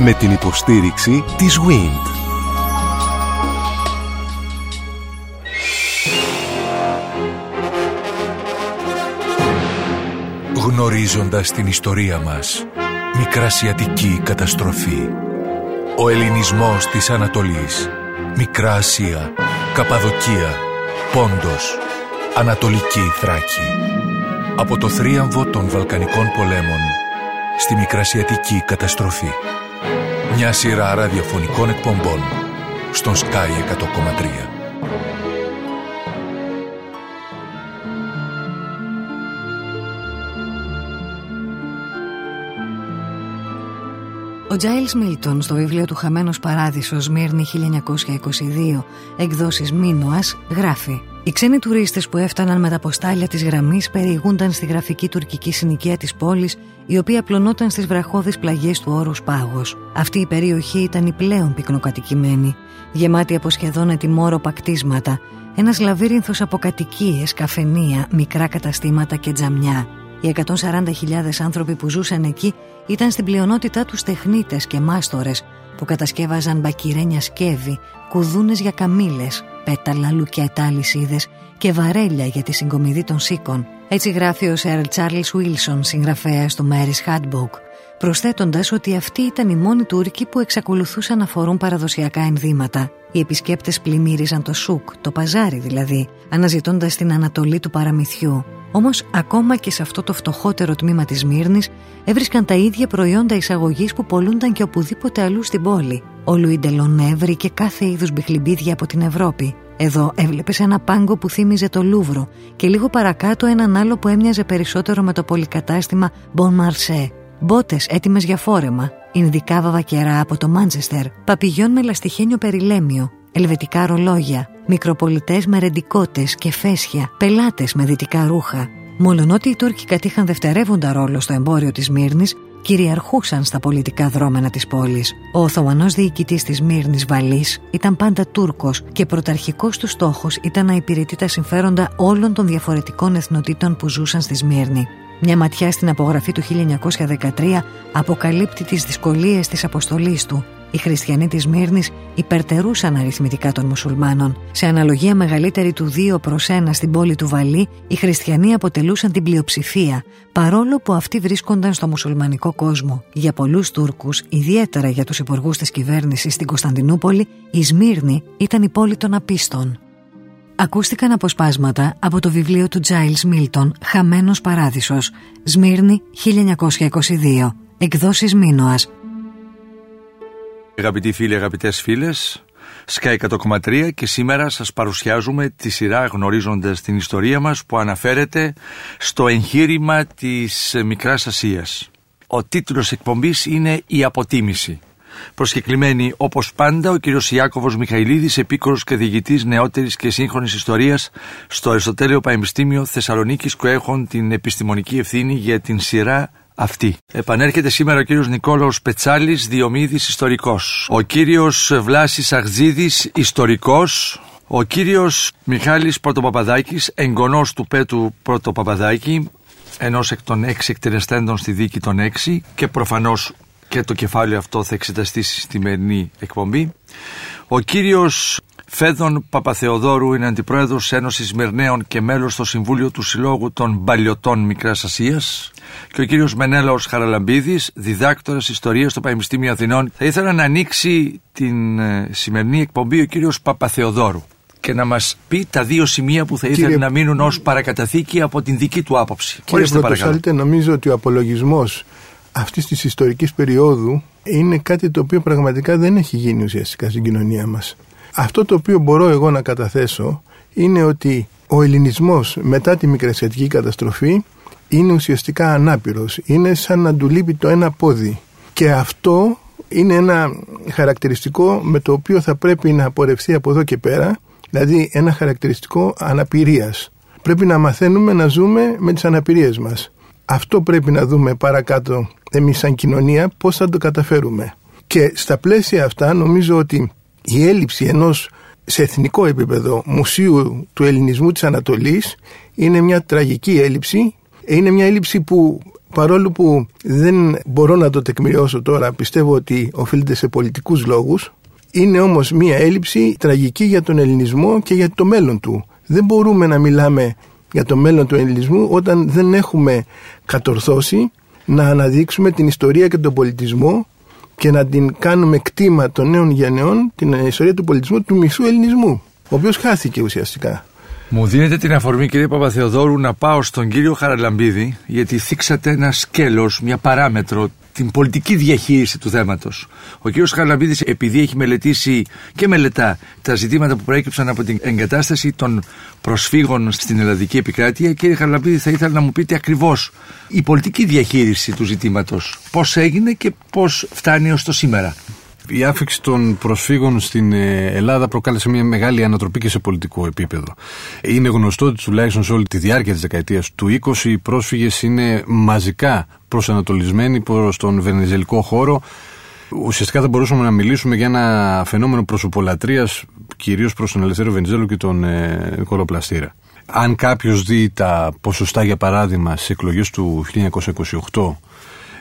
Με την υποστήριξη της WIND. Γνωρίζοντας την ιστορία μας, Μικρασιατική καταστροφή. Ο ελληνισμός της Ανατολής. Μικρά Ασία, Καπαδοκία, Πόντος, Ανατολική Θράκη. Από το θρίαμβο των Βαλκανικών πολέμων στη Μικρασιατική καταστροφή. Μια σειρά ραδιοφωνικών εκπομπών στον Sky 100,3. Ο Τζάιλς Μίλτον στο βιβλίο του «Χαμένος Παράδεισος» Σμύρνη 1922 εκδόσεις Μίνωας γράφει οι ξένοι τουρίστες που έφταναν με τα ποστάλια της γραμμής περιηγούνταν στη γραφική τουρκική συνοικία της πόλης η οποία πλωνόταν στις βραχώδεις πλαγιές του όρους Πάγος. Αυτή η περιοχή ήταν η πλέον πυκνοκατοικημένη, γεμάτη από σχεδόν ετοιμόρροπα κτίσματα, ένας λαβύρινθος από κατοικίες, καφενεία, μικρά καταστήματα και τζαμιά. Οι 140.000 άνθρωποι που ζούσαν εκεί ήταν στην πλειονότητά τους τεχνίτες και μάστορες που κατασκεύαζαν μπακυρένια σκεύη, κουδούνες για καμήλες, πέταλα, λουκέτα, αλυσίδες και βαρέλια για τη συγκομιδή των σίκων. Έτσι γράφει ο Σερ Τσάρλς Βίλσον, συγγραφέας του Mary's Handbook, προσθέτοντας ότι αυτοί ήταν οι μόνοι Τούρκοι που εξακολουθούσαν να φορούν παραδοσιακά ενδύματα. Οι επισκέπτες πλημμύριζαν το σουκ, το παζάρι δηλαδή, αναζητώντας την ανατολή του παραμυθιού. Όμως, ακόμα και σε αυτό το φτωχότερο τμήμα της Μύρνη, έβρισκαν τα ίδια προϊόντα εισαγωγής που πολλούνταν και οπουδήποτε αλλού στην πόλη. Ο Λουίντελον και κάθε είδους μπιχλιμπίδια από την Ευρώπη. Εδώ έβλεπες ένα πάγκο που θύμιζε το Λούβρο και λίγο παρακάτω έναν άλλο που έμοιαζε περισσότερο με το πολυκατάστημα Bon Marché. Μπότες έτοιμες για φόρεμα, Ινδικά βαβακερά από το Μάντσεστερ, παπηγιόν με λαστιχένιο περιλέμιο, ελβετικά ρολόγια, μικροπολιτές με ρεντικότες και φέσια, πελάτες με δυτικά ρούχα. Μολονότι οι Τούρκοι κατήχαν δευτερεύοντα ρόλο στο εμπόριο της Μύρνης, κυριαρχούσαν στα πολιτικά δρόμενα της πόλης. Ο Οθωμανός διοικητής της Μύρνης Βαλής ήταν πάντα Τούρκος και πρωταρχικός του στόχος ήταν να υπηρετεί τα συμφέροντα όλων των διαφορετικών εθνοτήτων που ζούσαν στη Σμύρνη. Μια ματιά στην απογραφή του 1913 αποκαλύπτει τις δυσκολίες της αποστολής του οι χριστιανοί της Μύρνης υπερτερούσαν αριθμητικά των μουσουλμάνων. Σε αναλογία μεγαλύτερη του 2 προς 1 στην πόλη του Βαλή, οι χριστιανοί αποτελούσαν την πλειοψηφία, παρόλο που αυτοί βρίσκονταν στο μουσουλμανικό κόσμο. Για πολλούς Τούρκους, ιδιαίτερα για τους υπουργούς της κυβέρνησης στην Κωνσταντινούπολη, η Σμύρνη ήταν η πόλη των απίστων. Ακούστηκαν αποσπάσματα από το βιβλίο του Τζάιλς Μίλτον «Χαμένος Παράδεισος», Σμύρνη 1922, εκδόσεις Μίνωας, Αγαπητοί φίλοι, αγαπητές φίλες, Sky 100,3 και σήμερα σας παρουσιάζουμε τη σειρά γνωρίζοντας την ιστορία μας που αναφέρεται στο εγχείρημα της Μικράς Ασίας. Ο τίτλος εκπομπής είναι «Η αποτίμηση». Προσκεκλημένη όπως πάντα ο κύριος Ιάκωβος Μιχαηλίδης, επίκορος και διηγητής νεότερης και σύγχρονης ιστορίας στο Αριστοτέλειο Πανεπιστήμιο Θεσσαλονίκης που έχουν την επιστημονική ευθύνη για την σειρά αυτή. Επανέρχεται σήμερα ο κύριος Νικόλαος Πετσάλης, Διομήδης ιστορικός. Ο κύριος Βλάσης Αχτζίδης, ιστορικός. Ο κύριος Μιχάλης Πρωτοπαπαδάκης, εγγονός του Πέτου Πρωτοπαπαδάκη, ενός εκ των έξι εκτελεστέντων στη δίκη των έξι και προφανώς και το κεφάλαιο αυτό θα εξεταστεί στη σημερινή εκπομπή. Ο κύριος Φέδων Παπαθεοδόρου είναι αντιπρόεδρος Ένωσης Μυρναίων και μέλος στο Συμβούλιο του Συλλόγου των Παλιωτών Μικράς Ασίας. Και ο κύριος Μενέλαος Χαραλαμπίδης, διδάκτορας Ιστορίας στο Πανεπιστήμιο Αθηνών. Θα ήθελα να ανοίξει την ε, σημερινή εκπομπή ο κύριος Παπαθεοδόρου και να μας πει τα δύο σημεία που θα ήθελε να μείνουν ως παρακαταθήκη από την δική του άποψη. Κύριε Πρωτοσάλτε, νομίζω ότι ο απολογισμός αυτής της ιστορικής περίοδου είναι κάτι το οποίο πραγματικά δεν έχει γίνει ουσιαστικά στην κοινωνία μας. Αυτό το οποίο μπορώ εγώ να καταθέσω είναι ότι ο ελληνισμός μετά τη μικρασιατική καταστροφή είναι ουσιαστικά ανάπηρος. Είναι σαν να του λείπει το ένα πόδι. Και αυτό είναι ένα χαρακτηριστικό με το οποίο θα πρέπει να απορρευθεί από εδώ και πέρα, δηλαδή ένα χαρακτηριστικό αναπηρίας. Πρέπει να μαθαίνουμε να ζούμε με τις αναπηρίες μας. Αυτό πρέπει να δούμε παρακάτω εμείς σαν κοινωνία πώς θα το καταφέρουμε. Και στα πλαίσια αυτά νομίζω ότι η έλλειψη ενός σε εθνικό επίπεδο μουσείου του ελληνισμού της Ανατολής είναι μια τραγική έλλειψη. Είναι μια έλλειψη που παρόλο που δεν μπορώ να το τεκμηριώσω τώρα, πιστεύω ότι οφείλεται σε πολιτικούς λόγους, είναι όμως μια έλλειψη τραγική για τον ελληνισμό και για το μέλλον του. Δεν μπορούμε να μιλάμε για το μέλλον του ελληνισμού όταν δεν έχουμε κατορθώσει να αναδείξουμε την ιστορία και τον πολιτισμό και να την κάνουμε κτήμα των νέων γενεών την ιστορία του πολιτισμού του μισού ελληνισμού, ο οποίος χάθηκε ουσιαστικά. Μου δίνετε την αφορμή κύριε Παπαθεοδόρου να πάω στον κύριο Χαραλαμπίδη γιατί θίξατε ένα σκέλος, μια παράμετρο την πολιτική διαχείριση του θέματος. Ο κύριος Χαραλαμπίδης επειδή έχει μελετήσει και μελετά τα ζητήματα που προέκυψαν από την εγκατάσταση των προσφύγων στην ελλαδική επικράτεια κύριε Χαραλαμπίδη θα ήθελα να μου πείτε ακριβώς η πολιτική διαχείριση του ζητήματος. Πώς έγινε και πώς φτάνει ως το σήμερα η άφηξη των προσφύγων στην ε, Ελλάδα προκάλεσε μια μεγάλη ανατροπή και σε πολιτικό επίπεδο. Είναι γνωστό ότι τουλάχιστον σε όλη τη διάρκεια της δεκαετίας του 20 οι πρόσφυγες είναι μαζικά προσανατολισμένοι προς τον βενεζελικό χώρο. Ουσιαστικά θα μπορούσαμε να μιλήσουμε για ένα φαινόμενο προσωπολατρία κυρίως προς τον Ελευθέριο Βενιζέλο και τον ε, Νικολοπλαστήρα. Αν κάποιος δει τα ποσοστά, για παράδειγμα, στις εκλογές του 1928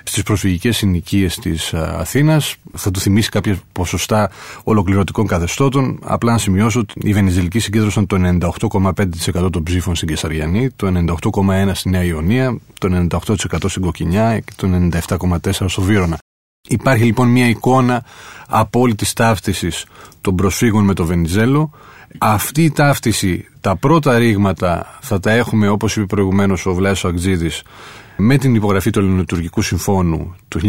στις προσφυγικές συνοικίες της Αθήνας. Θα του θυμίσει κάποια ποσοστά ολοκληρωτικών καθεστώτων. Απλά να σημειώσω ότι οι Βενιζελικοί συγκέντρωσαν το 98,5% των ψήφων στην Κεσαριανή, το 98,1% στη Νέα Ιωνία, το 98% στην Κοκκινιά και το 97,4% στο Βύρονα. Υπάρχει λοιπόν μια εικόνα απόλυτη ταύτισης των προσφύγων με το Βενιζέλο. Αυτή η ταύτιση, τα πρώτα ρήγματα θα τα έχουμε όπως είπε προηγουμένως ο Βλάσος Αγτζίδης με την υπογραφή του Ελληνοτουρκικού Συμφώνου του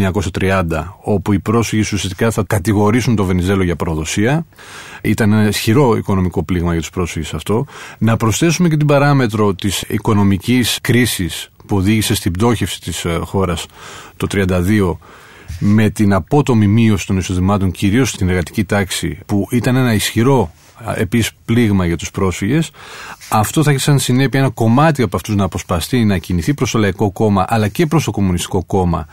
1930, όπου οι πρόσφυγες ουσιαστικά θα κατηγορήσουν το Βενιζέλο για προδοσία. Ήταν ένα ισχυρό οικονομικό πλήγμα για τους πρόσφυγες αυτό. Να προσθέσουμε και την παράμετρο της οικονομικής κρίσης που οδήγησε στην πτώχευση της ε, χώρας το 1932 με την απότομη μείωση των εισοδημάτων κυρίως στην εργατική τάξη που ήταν ένα ισχυρό επίσης πλήγμα για τους πρόσφυγες. Αυτό θα έχει σαν συνέπεια ένα κομμάτι από αυτούς να αποσπαστεί, να κινηθεί προς το Λαϊκό Κόμμα αλλά και προς το Κομμουνιστικό Κόμμα,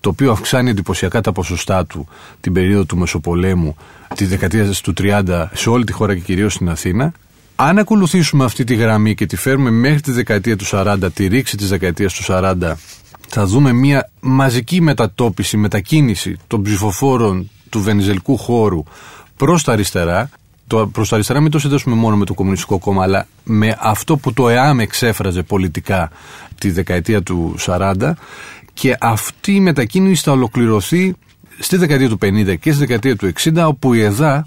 το οποίο αυξάνει εντυπωσιακά τα ποσοστά του την περίοδο του Μεσοπολέμου, τη δεκαετία του 30 σε όλη τη χώρα και κυρίως στην Αθήνα. Αν ακολουθήσουμε αυτή τη γραμμή και τη φέρουμε μέχρι τη δεκαετία του 40, τη ρήξη της δεκαετίας του 40, θα δούμε μια μαζική μετατόπιση, μετακίνηση των ψηφοφόρων του βενιζελικού χώρου προς τα αριστερά, το προς τα αριστερά μην το συνδέσουμε μόνο με το Κομμουνιστικό Κόμμα, αλλά με αυτό που το ΕΑΜ εξέφραζε πολιτικά τη δεκαετία του 40 και αυτή η μετακίνηση θα ολοκληρωθεί στη δεκαετία του 50 και στη δεκαετία του 60 όπου η ΕΔΑ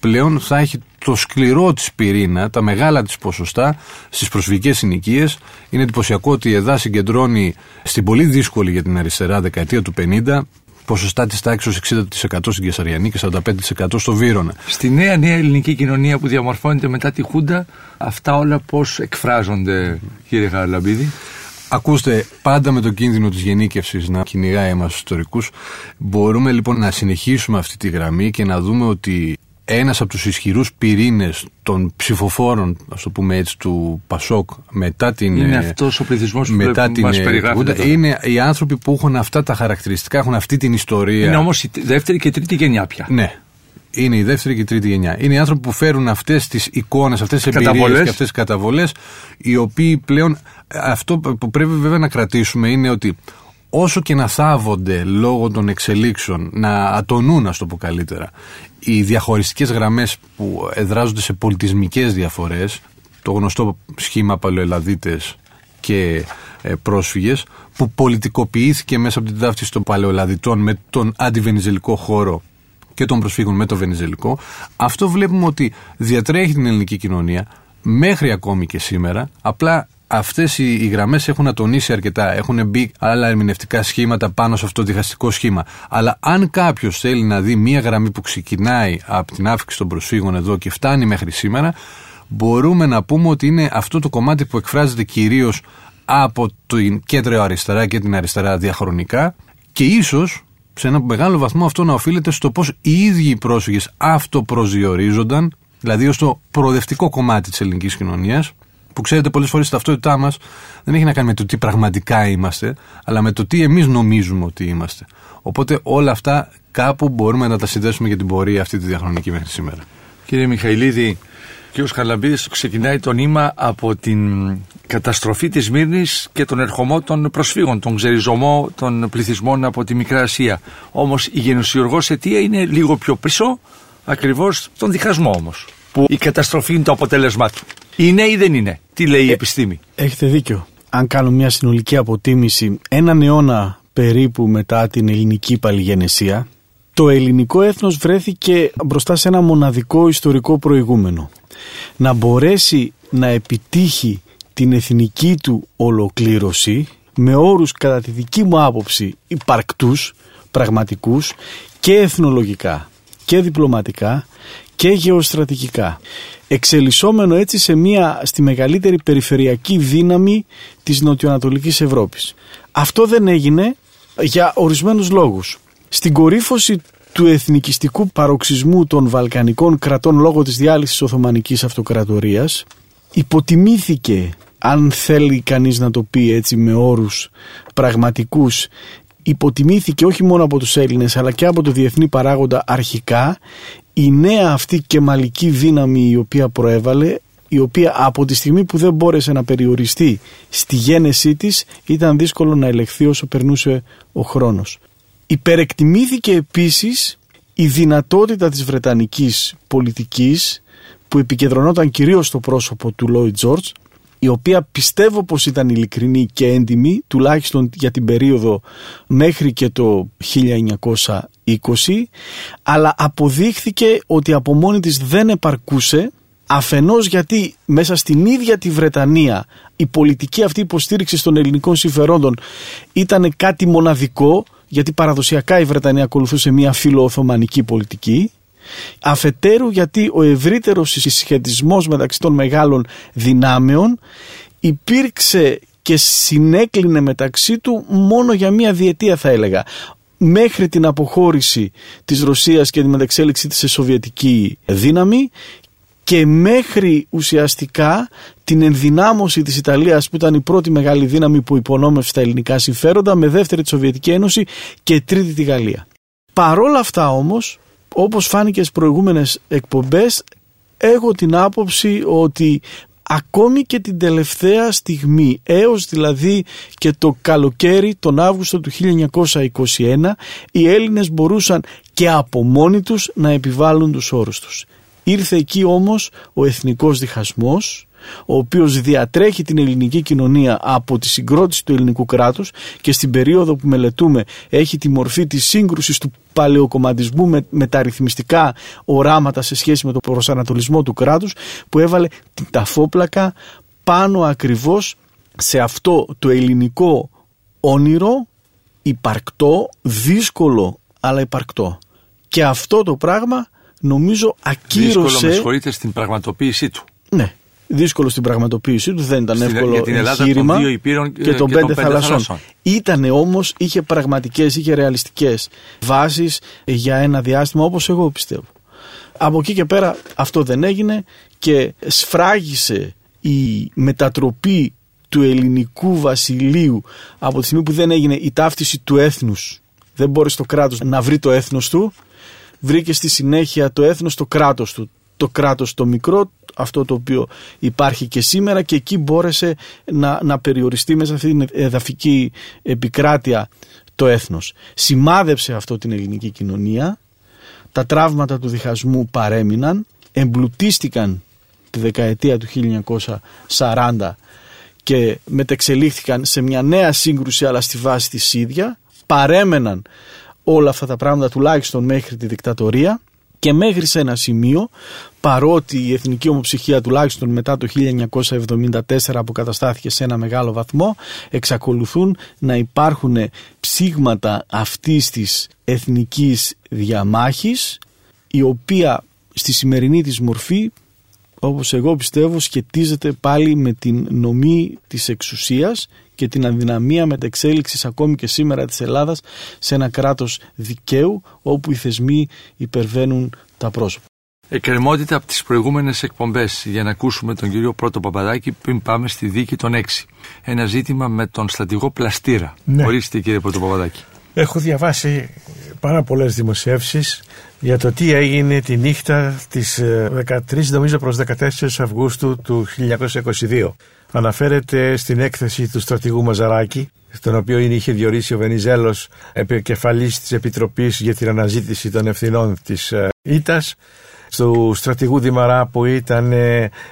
πλέον θα έχει το σκληρό της πυρήνα, τα μεγάλα της ποσοστά στις προσφυγικές συνοικίες. Είναι εντυπωσιακό ότι η ΕΔΑ συγκεντρώνει στην πολύ δύσκολη για την αριστερά δεκαετία του 50 ποσοστά της τάξης 60% στην Κεσαριανή και 45% στο Βύρονα. Στη νέα νέα ελληνική κοινωνία που διαμορφώνεται μετά τη Χούντα, αυτά όλα πώς εκφράζονται, κύριε Χαραλαμπίδη; Ακούστε, πάντα με τον κίνδυνο της γενίκευσης να κυνηγάει εμάς ιστορικούς, μπορούμε λοιπόν να συνεχίσουμε αυτή τη γραμμή και να δούμε ότι ένας από τους ισχυρούς πυρήνες των ψηφοφόρων, ας το πούμε έτσι, του Πασόκ μετά την. Είναι ε, αυτός ο πληθυσμός που μετά την, μας ε, Είναι οι άνθρωποι που έχουν αυτά τα χαρακτηριστικά, έχουν αυτή την ιστορία. Είναι όμως η δεύτερη και τρίτη γενιά πια. Ναι. Είναι η δεύτερη και η τρίτη γενιά. Είναι οι άνθρωποι που φέρουν αυτές τις εικόνες, αυτές τις εμπειρίες και αυτές τις καταβολές, οι οποίοι πλέον. Αυτό που πρέπει βέβαια να κρατήσουμε είναι ότι όσο και να θάβονται λόγω των εξελίξεων, να ατονούν, ας το πω καλύτερα, οι διαχωριστικές γραμμές που εδράζονται σε πολιτισμικές διαφορές, το γνωστό σχήμα παλαιοελαδίτες και ε, πρόσφυγες, που πολιτικοποιήθηκε μέσα από την ταύτιση των παλαιοελαδιτών με τον αντιβενιζελικό χώρο και των προσφύγων με το βενιζελικό, αυτό βλέπουμε ότι διατρέχει την ελληνική κοινωνία μέχρι ακόμη και σήμερα, απλά αυτές οι, οι γραμμές έχουν ατονίσει αρκετά. Έχουν μπει άλλα ερμηνευτικά σχήματα πάνω σε αυτό το διχαστικό σχήμα. Αλλά αν κάποιος θέλει να δει μία γραμμή που ξεκινάει από την άφηξη των προσφύγων εδώ και φτάνει μέχρι σήμερα, μπορούμε να πούμε ότι είναι αυτό το κομμάτι που εκφράζεται κυρίως από την κέντρο αριστερά και την αριστερά διαχρονικά και ίσως σε ένα μεγάλο βαθμό αυτό να οφείλεται στο πώς οι ίδιοι οι πρόσφυγες αυτοπροσδιορίζονταν, δηλαδή ως το προοδευτικό κομμάτι της ελληνικής κοινωνίας, που ξέρετε πολλές φορές η ταυτότητά μας δεν έχει να κάνει με το τι πραγματικά είμαστε, αλλά με το τι εμείς νομίζουμε ότι είμαστε. Οπότε όλα αυτά κάπου μπορούμε να τα συνδέσουμε για την πορεία αυτή τη διαχρονική μέχρι σήμερα. Κύριε Μιχαηλίδη, κ. Χαρλαμπίδης ξεκινάει το νήμα από την καταστροφή της Μύρνης και τον ερχομό των προσφύγων, τον ξεριζωμό των πληθυσμών από τη Μικρά Ασία. Όμως η γενοσιουργός αιτία είναι λίγο πιο πίσω, ακριβώς τον διχασμό όμως, που η καταστροφή είναι το αποτέλεσμά του. Είναι ή δεν είναι, τι λέει η επιστήμη; Έχετε δίκιο. Αν κάνω μια συνολική αποτίμηση, έναν αιώνα περίπου μετά την ελληνική παλιγενεσία, το ελληνικό έθνος βρέθηκε μπροστά σε ένα μοναδικό ιστορικό προηγούμενο. Να μπορέσει να επιτύχει την εθνική του ολοκλήρωση με όρους κατά τη δική μου άποψη υπαρκτούς, πραγματικούς και εθνολογικά και διπλωματικά και γεωστρατηγικά εξελισσόμενο έτσι σε μια, στη μεγαλύτερη περιφερειακή δύναμη της νοτιοανατολικής Ευρώπης. Αυτό δεν έγινε για ορισμένους λόγους. Στην κορύφωση του εθνικιστικού παροξισμού των βαλκανικών κρατών λόγω της διάλυσης Οθωμανικής Αυτοκρατορίας υποτιμήθηκε αν θέλει κανείς να το πει έτσι με όρους πραγματικούς υποτιμήθηκε όχι μόνο από τους Έλληνες αλλά και από το διεθνή παράγοντα αρχικά η νέα αυτή κεμαλική δύναμη η οποία προέβαλε η οποία από τη στιγμή που δεν μπόρεσε να περιοριστεί στη γένεσή της ήταν δύσκολο να ελεγχθεί όσο περνούσε ο χρόνος. Υπερεκτιμήθηκε επίσης η δυνατότητα της Βρετανικής πολιτικής που επικεντρωνόταν κυρίως στο πρόσωπο του Λόιτ Τζόρτζ η οποία πιστεύω πως ήταν ειλικρινή και έντιμη τουλάχιστον για την περίοδο μέχρι και το 1920 αλλά αποδείχθηκε ότι από μόνη της δεν επαρκούσε αφενός γιατί μέσα στην ίδια τη Βρετανία η πολιτική αυτή υποστήριξη των ελληνικών συμφερόντων ήταν κάτι μοναδικό γιατί παραδοσιακά η Βρετανία ακολουθούσε μια φιλοοθωμανική πολιτική αφετέρου γιατί ο ευρύτερος συσχετισμός μεταξύ των μεγάλων δυνάμεων υπήρξε και συνέκλεινε μεταξύ του μόνο για μία διετία θα έλεγα μέχρι την αποχώρηση της Ρωσίας και την μεταξέλιξη της σε σοβιετική δύναμη και μέχρι ουσιαστικά την ενδυνάμωση της Ιταλίας που ήταν η πρώτη μεγάλη δύναμη που υπονόμευσε τα ελληνικά συμφέροντα με δεύτερη τη Σοβιετική Ένωση και τρίτη τη Γαλλία. Παρόλα αυτά όμως όπως φάνηκε στις προηγούμενες εκπομπές έχω την άποψη ότι ακόμη και την τελευταία στιγμή έως δηλαδή και το καλοκαίρι τον Αύγουστο του 1921 οι Έλληνες μπορούσαν και από μόνοι τους να επιβάλλουν τους όρους τους. Ήρθε εκεί όμως ο εθνικός διχασμός ο οποίος διατρέχει την ελληνική κοινωνία από τη συγκρότηση του ελληνικού κράτους και στην περίοδο που μελετούμε έχει τη μορφή της σύγκρουσης του παλαιοκομματισμού με μεταρρυθμιστικά οράματα σε σχέση με το προσανατολισμό του κράτους που έβαλε την ταφόπλακα πάνω ακριβώς σε αυτό το ελληνικό όνειρο υπαρκτό, δύσκολο αλλά υπαρκτό. Και αυτό το πράγμα νομίζω ακύρωσε... Δύσκολο με συγχωρείτε στην πραγματοποίησή του. Ναι, δύσκολο στην πραγματοποίησή του, δεν ήταν εύκολο για την Ελλάδα εγχείρημα των δύο υπήρων και των πέντε θαλασσών. Ήτανε όμως, είχε πραγματικές, είχε ρεαλιστικές βάσεις για ένα διάστημα όπως εγώ πιστεύω. Από εκεί και πέρα αυτό δεν έγινε και σφράγισε η μετατροπή του ελληνικού βασιλείου από τη στιγμή που δεν έγινε η ταύτιση του έθνους δεν μπόρεσε το κράτος να βρει το έθνος του βρήκε στη συνέχεια το έθνος το κράτος του το κράτος το μικρό αυτό το οποίο υπάρχει και σήμερα και εκεί μπόρεσε να, να περιοριστεί μέσα αυτή την εδαφική επικράτεια το έθνος. Σημάδεψε αυτό την ελληνική κοινωνία, τα τραύματα του διχασμού παρέμειναν, εμπλουτίστηκαν τη δεκαετία του 1940 και μετεξελίχθηκαν σε μια νέα σύγκρουση αλλά στη βάση της ίδια, παρέμεναν όλα αυτά τα πράγματα τουλάχιστον μέχρι τη δικτατορία και μέχρι σε ένα σημείο παρότι η εθνική ομοψυχία τουλάχιστον μετά το 1974 αποκαταστάθηκε σε ένα μεγάλο βαθμό εξακολουθούν να υπάρχουν ψήγματα αυτής της εθνικής διαμάχης η οποία στη σημερινή της μορφή όπως εγώ πιστεύω σχετίζεται πάλι με την νομή της εξουσίας και την αδυναμία μεταξέλιξης ακόμη και σήμερα της Ελλάδας σε ένα κράτος δικαίου όπου οι θεσμοί υπερβαίνουν τα πρόσωπα. Εκκρεμότητα από τις προηγούμενες εκπομπές για να ακούσουμε τον κύριο Πρώτο Παπαδάκη πριν πάμε στη δίκη των 6. Ένα ζήτημα με τον στρατηγό Πλαστήρα. Ναι. Ορίστε κύριε Πρώτο Παπαδάκη. Έχω διαβάσει πάρα πολλές δημοσιεύσεις για το τι έγινε τη νύχτα της 13 ε, νομίζω προς 14 Αυγούστου του 1922. Αναφέρεται στην έκθεση του στρατηγού Μαζαράκη, στον οποίο είχε διορίσει ο Βενιζέλος επικεφαλής της Επιτροπής για την αναζήτηση των ευθυνών της ΙΤΑΣ του στρατηγού Δημαρά που ήταν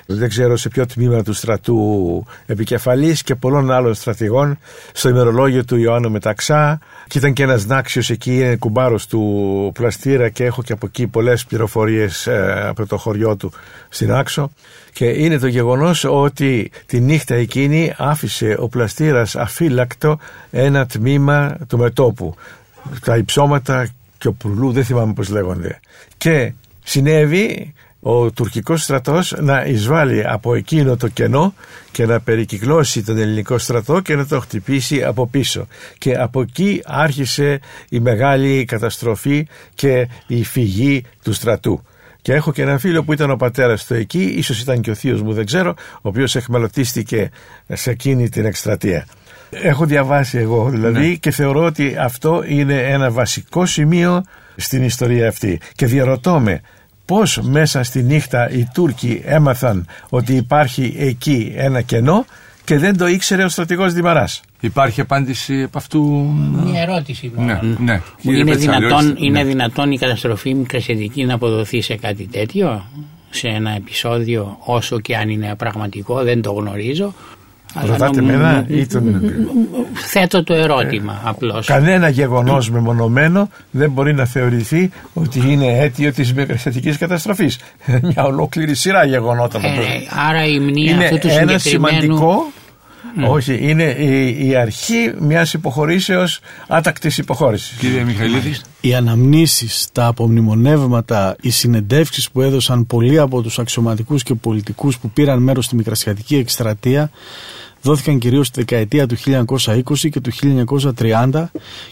δεν ξέρω σε ποιο τμήμα του στρατού επικεφαλής και πολλών άλλων στρατηγών στο ημερολόγιο του Ιωάννου Μεταξά. Και ήταν και ένας νάξιος εκεί είναι κουμπάρος του πλαστήρα και έχω και από εκεί πολλές πληροφορίες ε, από το χωριό του στην Άξο. Και είναι το γεγονός ότι τη νύχτα εκείνη άφησε ο πλαστήρας αφύλακτο ένα τμήμα του μετόπου. Τα υψώματα και ο Πουρλού δεν θυμάμαι πως λέγονται. Και συνέβη ο τουρκικός στρατός να εισβάλλει από εκείνο το κενό και να περικυκλώσει τον ελληνικό στρατό και να το χτυπήσει από πίσω. Και από εκεί άρχισε η μεγάλη καταστροφή και η φυγή του στρατού. Και έχω και έναν φίλο που ήταν ο πατέρας του εκεί, ίσως ήταν και ο θείος μου δεν ξέρω, ο οποίος εχμαλωτίστηκε σε εκείνη την εκστρατεία. Έχω διαβάσει εγώ δηλαδή ναι. και θεωρώ ότι αυτό είναι ένα βασικό σημείο στην ιστορία αυτή. Και διαρωτώ με, πώς μέσα στη νύχτα οι Τούρκοι έμαθαν ότι υπάρχει εκεί ένα κενό και δεν το ήξερε ο στρατηγός Δημαράς; Υπάρχει απάντηση από αυτού. Μια ερώτηση. Ναι, ναι. Είναι, δυνατόν, είναι ναι. δυνατόν η καταστροφή μικρασιατική να αποδοθεί σε κάτι τέτοιο, σε ένα επεισόδιο όσο και αν είναι πραγματικό, δεν το γνωρίζω. Ρωτάτε μένα ή τον... Θέτω το ερώτημα απλώς. Κανένα γεγονός μεμονωμένο δεν μπορεί να θεωρηθεί ότι είναι αίτιο της μικρασιατικής καταστροφής. Μια ολόκληρη σειρά γεγονότων. Ε, άρα η μνήμα αυτού του συγκεκριμένου... ένα σημαντικό Όχι, είναι η, η, αρχή μιας υποχωρήσεως, άτακτης υποχώρησης. Κύριε Μιχαηλίδη. Οι αναμνήσεις, τα απομνημονεύματα, οι συνεντεύξεις που έδωσαν πολλοί από τους αξιωματικούς και πολιτικούς που πήραν μέρος στη Μικρασιατική εκστρατεία δόθηκαν κυρίως στη δεκαετία του 1920 και του 1930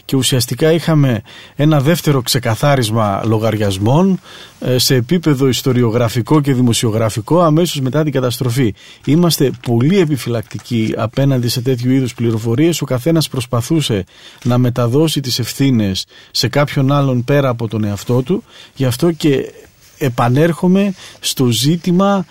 και ουσιαστικά είχαμε ένα δεύτερο ξεκαθάρισμα λογαριασμών ε, σε επίπεδο ιστοριογραφικό και δημοσιογραφικό αμέσως μετά την καταστροφή. Είμαστε πολύ επιφυλακτικοί απέναντι σε τέτοιου είδους πληροφορίες. Ο καθένας προσπαθούσε να μεταδώσει τις ευθύνες σε κάποιον άλλον πέρα από τον εαυτό του. Γι' αυτό και επανέρχομαι στο ζήτημα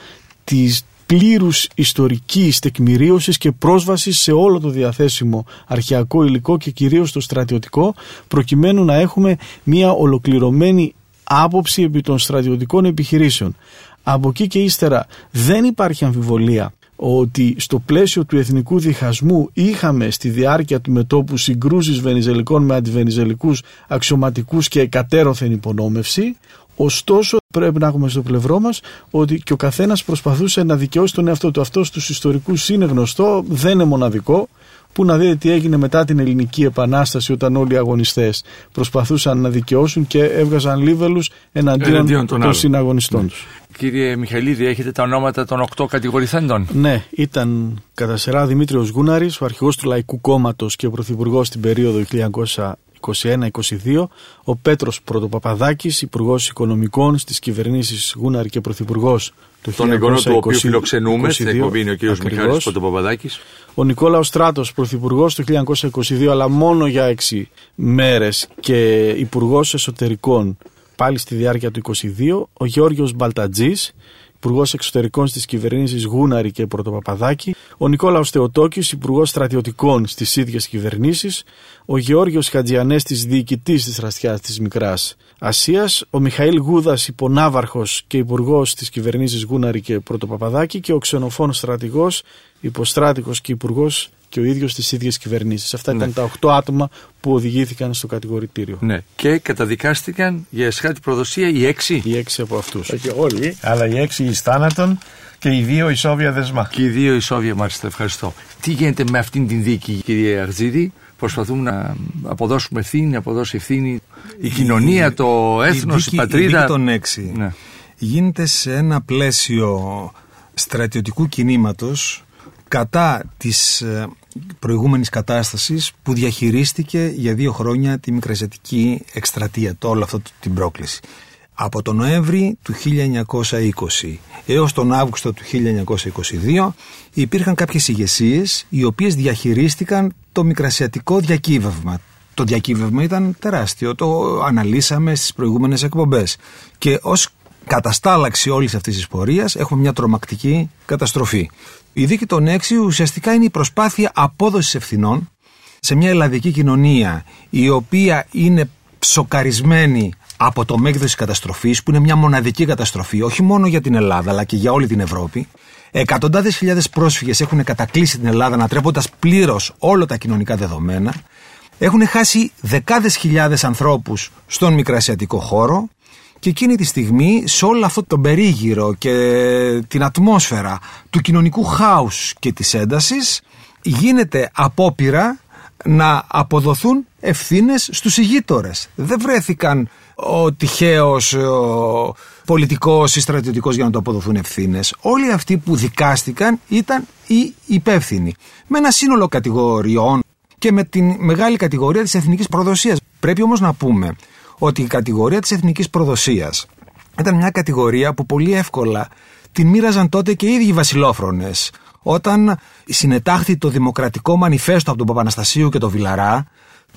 της, πλήρους ιστορικής τεκμηρίωσης και πρόσβασης σε όλο το διαθέσιμο αρχαιακό υλικό και κυρίως το στρατιωτικό προκειμένου να έχουμε μια ολοκληρωμένη άποψη επί των στρατιωτικών επιχειρήσεων. Από εκεί και ύστερα δεν υπάρχει αμφιβολία ότι στο πλαίσιο του εθνικού διχασμού είχαμε στη διάρκεια του μετόπου συγκρούσεις βενιζελικών με αντιβενιζελικούς αξιωματικούς και κατέρωθεν υπονόμευση Ωστόσο, πρέπει να έχουμε στο πλευρό μας ότι και ο καθένας προσπαθούσε να δικαιώσει τον εαυτό του. Αυτός στου ιστορικούς είναι γνωστό, δεν είναι μοναδικό. Που να δείτε τι έγινε μετά την Ελληνική Επανάσταση όταν όλοι οι αγωνιστές προσπαθούσαν να δικαιώσουν και έβγαζαν λίβελους εναντίον, των, συναγωνιστών του. Κύριε Μιχαηλίδη, έχετε τα ονόματα των οκτώ κατηγορηθέντων; Ναι, ήταν κατά σειρά Δημήτριος Γούναρης, ο αρχηγός του Λαϊκού Κόμματος και ο Πρωθυπουργός στην περίοδο 21-22, ο Πέτρος Πρωτοπαπαδάκης, Υπουργός Οικονομικών στις κυβερνήσεις Γούναρη και Πρωθυπουργός του Τον εγγονό του οποίου φιλοξενούμε στην εκπομπή είναι ο κ. Μιχάλης Πρωτοπαπαδάκης. Ο Νικόλαος Στράτος, Πρωθυπουργός του 1922, αλλά μόνο για έξι μέρες και Υπουργός Εσωτερικών πάλι στη διάρκεια του 22, ο Γιώργος Μπαλτατζής, Υπουργός Εξωτερικών στις κυβερνήσεις Γούναρη και Πρωτοπαπαδάκη, ο Νικόλαος Θεοτόκης, Υπουργός Στρατιωτικών στις ίδιες κυβερνήσεις, ο Γεώργιος Χατζιανέστη, διοικητής της Ραστιάς της Μικράς Ασίας, ο Μιχαήλ Γούδας, υπονάβαρχος και υπουργός της κυβερνήσεις Γούναρη και Πρωτοπαπαδάκη και ο ξενοφών στρατηγός, υποστράτηγος και υπουργός και ο ίδιος στι ίδιε κυβερνήσει. Αυτά ήταν ναι. τα οχτώ άτομα που οδηγήθηκαν στο κατηγορητήριο. Ναι. Και καταδικάστηκαν για εσχάτη προδοσία οι έξι. Οι έξι από αυτούς. Όχι όλοι, αλλά οι έξι εις θάνατον και οι δύο ισόβια δεσμά. Και οι δύο ισόβια, μάλιστα. Ευχαριστώ. Τι γίνεται με αυτήν την δίκη, κύριε Αρτζίδη; Προσπαθούμε να αποδώσουμε ευθύνη, να αποδώσει ευθύνη η, κοινωνία, το έθνος, η, η, πατρίδα. Η δίκη των έξι ναι. γίνεται σε ένα πλαίσιο στρατιωτικού κινήματος κατά της ε, προηγούμενης κατάστασης που διαχειρίστηκε για δύο χρόνια τη μικρασιατική εκστρατεία, το όλο αυτό την πρόκληση. Από τον Νοέμβρη του 1920 έως τον Αύγουστο του 1922 υπήρχαν κάποιες ηγεσίες οι οποίες διαχειρίστηκαν το μικρασιατικό διακύβευμα, Το διακύβευμα ήταν τεράστιο. Το αναλύσαμε στις προηγούμενες εκπομπές. Και ως καταστάλαξη όλης αυτής της πορείας έχουμε μια τρομακτική καταστροφή. Η δίκη των έξι ουσιαστικά είναι η προσπάθεια απόδοσης ευθυνών σε μια ελλαδική κοινωνία η οποία είναι σοκαρισμένη από το μέγεθος της καταστροφής, που είναι μια μοναδική καταστροφή, όχι μόνο για την Ελλάδα, αλλά και για όλη την Ευρώπη. Εκατοντάδες χιλιάδες πρόσφυγες έχουν κατακλείσει την Ελλάδα, ανατρέποντας πλήρως όλα τα κοινωνικά δεδομένα. Έχουν χάσει δεκάδες χιλιάδες ανθρώπους στον μικρασιατικό χώρο. Και εκείνη τη στιγμή, σε όλο αυτό τον περίγυρο και την ατμόσφαιρα του κοινωνικού χάους και της έντασης, γίνεται απόπειρα να αποδοθούν ευθύνες στους ηγείτορες. Δεν βρέθηκαν ο τυχαίος ο πολιτικός ή στρατιωτικός για να το αποδοθούν ευθύνες. Όλοι αυτοί που δικάστηκαν ήταν οι υπεύθυνοι. Με ένα σύνολο κατηγοριών και με την μεγάλη κατηγορία της εθνικής προδοσίας. Πρέπει όμως να πούμε ότι η κατηγορία της εθνικής προδοσίας ήταν μια κατηγορία που πολύ εύκολα την μοίραζαν τότε και οι ίδιοι βασιλόφρονες. Όταν συνετάχθη το Δημοκρατικό Μανιφέστο από τον Παπαναστασίου και τον Βιλαρά,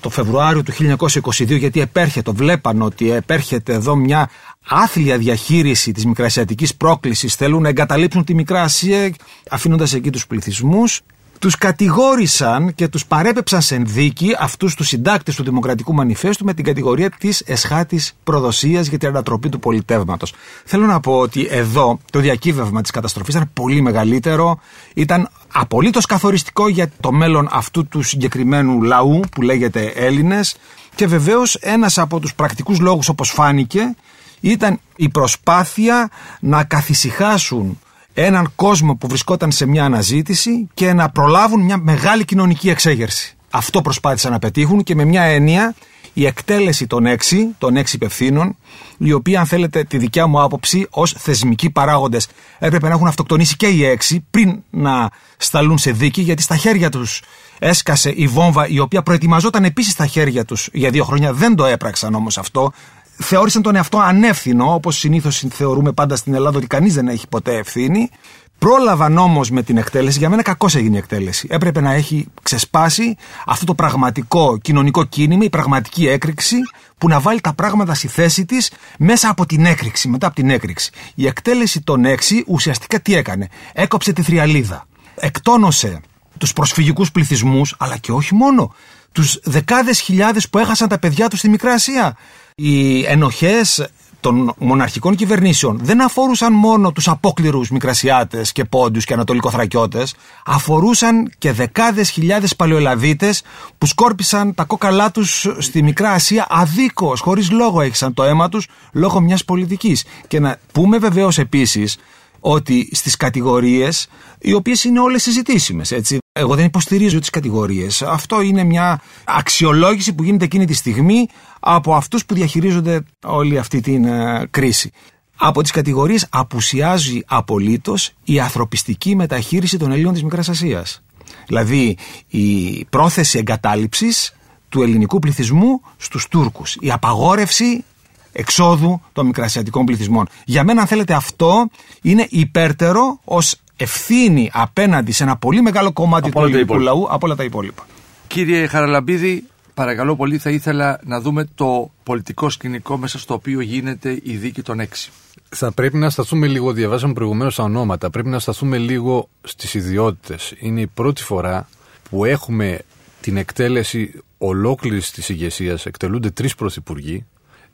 το Φεβρουάριο του 1922 γιατί επέρχεται, βλέπαν ότι επέρχεται εδώ μια άθλια διαχείριση της μικρασιατικής πρόκλησης θέλουν να εγκαταλείψουν τη Μικρά Ασία αφήνοντας εκεί τους πληθυσμούς τους κατηγόρησαν και τους παρέπεψαν σε δίκη αυτούς τους συντάκτες του Δημοκρατικού Μανιφέστου με την κατηγορία της εσχάτης προδοσίας για την ανατροπή του πολιτεύματος. Θέλω να πω ότι εδώ το διακύβευμα της καταστροφής ήταν πολύ μεγαλύτερο, ήταν απολύτως καθοριστικό για το μέλλον αυτού του συγκεκριμένου λαού που λέγεται Έλληνες και βεβαίως ένας από τους πρακτικούς λόγους όπως φάνηκε ήταν η προσπάθεια να καθησυχάσουν έναν κόσμο που βρισκόταν σε μια αναζήτηση και να προλάβουν μια μεγάλη κοινωνική εξέγερση. Αυτό προσπάθησαν να πετύχουν και με μια έννοια η εκτέλεση των έξι, των έξι υπευθύνων, οι οποίοι, αν θέλετε, τη δικιά μου άποψη, ως θεσμικοί παράγοντες, έπρεπε να έχουν αυτοκτονήσει και οι έξι πριν να σταλούν σε δίκη, γιατί στα χέρια τους έσκασε η βόμβα, η οποία προετοιμαζόταν επίσης στα χέρια τους για δύο χρόνια. Δεν το έπραξαν όμως αυτό θεώρησαν τον εαυτό ανεύθυνο, όπως συνήθως θεωρούμε πάντα στην Ελλάδα ότι κανείς δεν έχει ποτέ ευθύνη. Πρόλαβαν όμως με την εκτέλεση, για μένα κακώς έγινε η εκτέλεση. Έπρεπε να έχει ξεσπάσει αυτό το πραγματικό κοινωνικό κίνημα, η πραγματική έκρηξη, που να βάλει τα πράγματα στη θέση της μέσα από την έκρηξη, μετά από την έκρηξη. Η εκτέλεση των έξι ουσιαστικά τι έκανε; Έκοψε τη θριαλίδα. Εκτόνωσε τους προσφυγικούς πληθυσμούς, αλλά και όχι μόνο. Τους δεκάδες χιλιάδες που έχασαν τα παιδιά τους στη Μικρά Ασία οι ενοχές των μοναρχικών κυβερνήσεων δεν αφορούσαν μόνο τους απόκληρους Μικρασιάτες και Πόντιους και Ανατολικοθρακιώτες, αφορούσαν και δεκάδες χιλιάδες Παλαιοελαδίτες που σκόρπισαν τα κόκαλά τους στη Μικρά Ασία αδίκως, χωρίς λόγο έχησαν το αίμα τους λόγω μιας πολιτικής. Και να πούμε βεβαίως επίσης ότι στις κατηγορίες οι οποίες είναι όλες συζητήσιμες έτσι. Εγώ δεν υποστηρίζω τις κατηγορίες. Αυτό είναι μια αξιολόγηση που γίνεται εκείνη τη στιγμή από αυτούς που διαχειρίζονται όλη αυτή την ε, κρίση. Από τις κατηγορίες απουσιάζει απολύτως η ανθρωπιστική μεταχείριση των Ελλήνων της Μικράς Ασίας. Δηλαδή η πρόθεση εγκατάλειψης του ελληνικού πληθυσμού στους Τούρκους. Η απαγόρευση εξόδου των μικρασιατικών πληθυσμών. Για μένα, αν θέλετε, αυτό είναι υπέρτερο ως ευθύνη απέναντι σε ένα πολύ μεγάλο κομμάτι του ελληνικού λαού από όλα τα υπόλοιπα. Κύριε Χαραλαμπίδη, παρακαλώ πολύ, θα ήθελα να δούμε το πολιτικό σκηνικό μέσα στο οποίο γίνεται η δίκη των έξι. Θα πρέπει να σταθούμε λίγο, διαβάσαμε προηγουμένως τα ονόματα, πρέπει να σταθούμε λίγο στις ιδιότητες. Είναι η πρώτη φορά που έχουμε την εκτέλεση ολόκληρης της ηγεσίας. Εκτελούνται τρεις πρωθυπουργοί,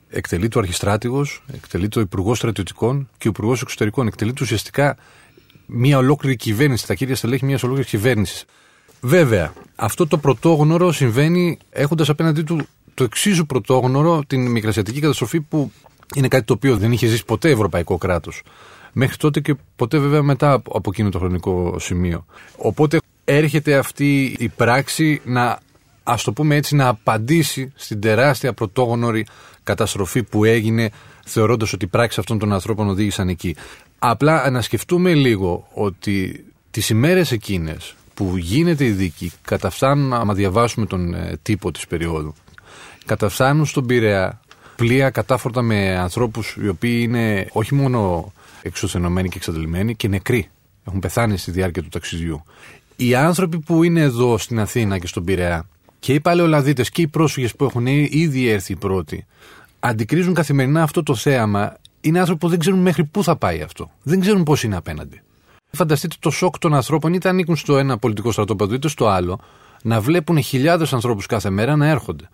εκτελεί το αρχιστράτηγος, εκτελεί το υπουργό στρατιωτικών και ο υπουργός εξωτερικών. Εκτελεί ουσιαστικά μια ολόκληρη κυβέρνηση, τα κύρια στελέχη μια ολόκληρη κυβέρνηση. Βέβαια, αυτό το πρωτόγνωρο συμβαίνει έχοντας απέναντί του το εξίσου πρωτόγνωρο την μικρασιατική καταστροφή που είναι κάτι το οποίο δεν είχε ζήσει ποτέ ευρωπαϊκό κράτος. Μέχρι τότε και ποτέ βέβαια μετά από εκείνο το χρονικό σημείο. Οπότε έρχεται αυτή η πράξη να, ας το πούμε έτσι, να απαντήσει στην τεράστια πρωτόγνωρη καταστροφή που έγινε θεωρώντας ότι οι πράξεις αυτών των ανθρώπων οδήγησαν εκεί. Απλά να σκεφτούμε λίγο ότι τις ημέρες εκείνες που γίνεται η δίκη καταφθάνουν, άμα διαβάσουμε τον ε, τύπο της περίοδου, καταφθάνουν στον Πειραιά πλοία κατάφορτα με ανθρώπους οι οποίοι είναι όχι μόνο εξουθενωμένοι και εξαντλημένοι και νεκροί. Έχουν πεθάνει στη διάρκεια του ταξιδιού. Οι άνθρωποι που είναι εδώ στην Αθήνα και στον Πειραιά και οι παλαιολαδίτες και οι πρόσφυγες που έχουν ήδη έρθει οι πρώτοι αντικρίζουν καθημερινά αυτό το θέαμα είναι άνθρωποι που δεν ξέρουν μέχρι πού θα πάει αυτό. Δεν ξέρουν πώς είναι απέναντι. Φανταστείτε το σοκ των ανθρώπων, είτε ανήκουν στο ένα πολιτικό στρατόπεδο είτε στο άλλο, να βλέπουν χιλιάδες ανθρώπους κάθε μέρα να έρχονται.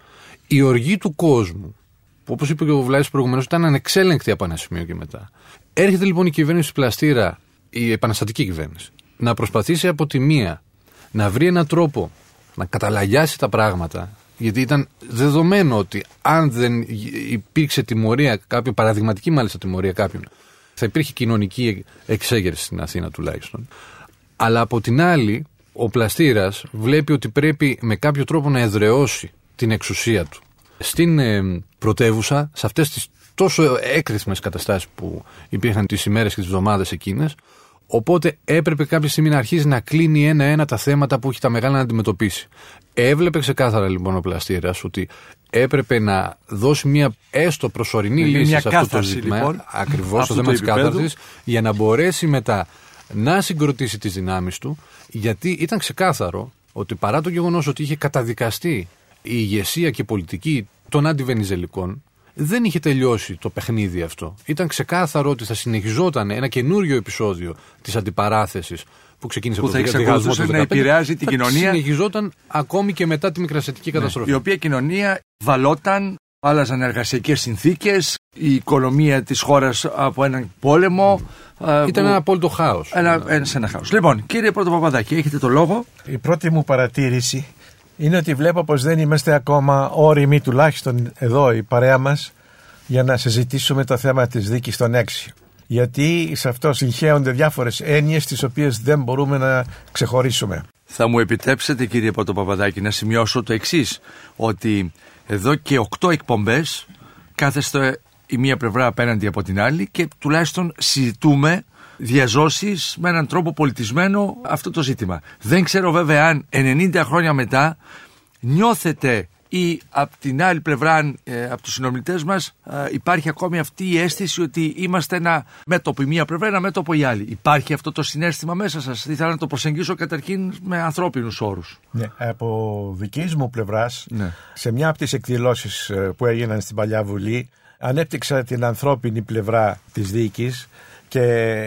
Η οργή του κόσμου, που όπως είπε και ο Βλάη προηγουμένως, ήταν ανεξέλεγκτη από ένα σημείο και μετά. Έρχεται λοιπόν η κυβέρνηση πλαστήρα, η επαναστατική κυβέρνηση, να προσπαθήσει από τη μία να βρει έναν τρόπο να καταλαγιάσει τα πράγματα, γιατί ήταν δεδομένο ότι αν δεν υπήρξε τιμωρία κάποιου, παραδειγματική μάλιστα τιμωρία κάποιον, θα υπήρχε κοινωνική εξέγερση στην Αθήνα τουλάχιστον. Αλλά από την άλλη, ο πλαστήρας βλέπει ότι πρέπει με κάποιο τρόπο να εδραιώσει την εξουσία του. Στην ε, πρωτεύουσα, σε αυτές τις τόσο έκρηθμες καταστάσεις που υπήρχαν τις ημέρες και τις εβδομάδες εκείνες, Οπότε έπρεπε κάποια στιγμή να αρχίσει να κλείνει ένα-ένα τα θέματα που έχει τα μεγάλα να αντιμετωπίσει. Έβλεπε ξεκάθαρα λοιπόν ο πλαστήρας ότι έπρεπε να δώσει μια έστω προσωρινή λύση σε αυτό το ζήτημα. Λοιπόν, Ακριβώς το θέμα της κάθαρσης, για να μπορέσει μετά να συγκροτήσει τις δυνάμεις του, γιατί ήταν ξεκάθαρο ότι παρά το γεγονός ότι είχε καταδικαστεί η ηγεσία και η πολιτική των αντιβενιζελικών, δεν είχε τελειώσει το παιχνίδι αυτό. Ήταν ξεκάθαρο ότι θα συνεχιζόταν ένα καινούριο επεισόδιο της αντιπαράθεσης που ξεκίνησε που από το θα να επηρεάζει την κοινωνία. Συνεχιζόταν ακόμη και μετά τη μικρασιατική ναι. καταστροφή. Η οποία κοινωνία βαλόταν, άλλαζαν εργασιακές συνθήκες, η οικονομία της χώρας από έναν πόλεμο. Ήταν που... ένα απόλυτο χάος. Ένα, ένα, ένα χάος. Λοιπόν, κύριε Πρώτο Παπαδάκη, έχετε το λόγο. Η πρώτη μου παρατήρηση είναι ότι βλέπω πως δεν είμαστε ακόμα όριμοι τουλάχιστον εδώ η παρέα μας για να συζητήσουμε το θέμα της δίκης των έξι. Γιατί σε αυτό συγχέονται διάφορες έννοιες τις οποίες δεν μπορούμε να ξεχωρίσουμε. Θα μου επιτρέψετε κύριε Παπαδάκη να σημειώσω το εξής ότι εδώ και οκτώ εκπομπές κάθεστε η μία πλευρά απέναντι από την άλλη και τουλάχιστον συζητούμε διαζώσεις με έναν τρόπο πολιτισμένο αυτό το ζήτημα. Δεν ξέρω βέβαια αν 90 χρόνια μετά νιώθετε ή από την άλλη πλευρά, ε, από τους συνομιλητές μας, ε, υπάρχει ακόμη αυτή η αίσθηση ότι είμαστε ένα μέτωπο η μία πλευρά, ένα μέτωπο η άλλη. Υπάρχει αυτό το συνέστημα μέσα σας; Ήθελα να το προσεγγίσω καταρχήν με ανθρώπινους όρους. Ναι, από δικής μου πλευράς, ναι. σε μια από τις εκδηλώσεις ε, που έγιναν στην Παλιά Βουλή, ανέπτυξα την ανθρώπινη πλευρά της δίκης και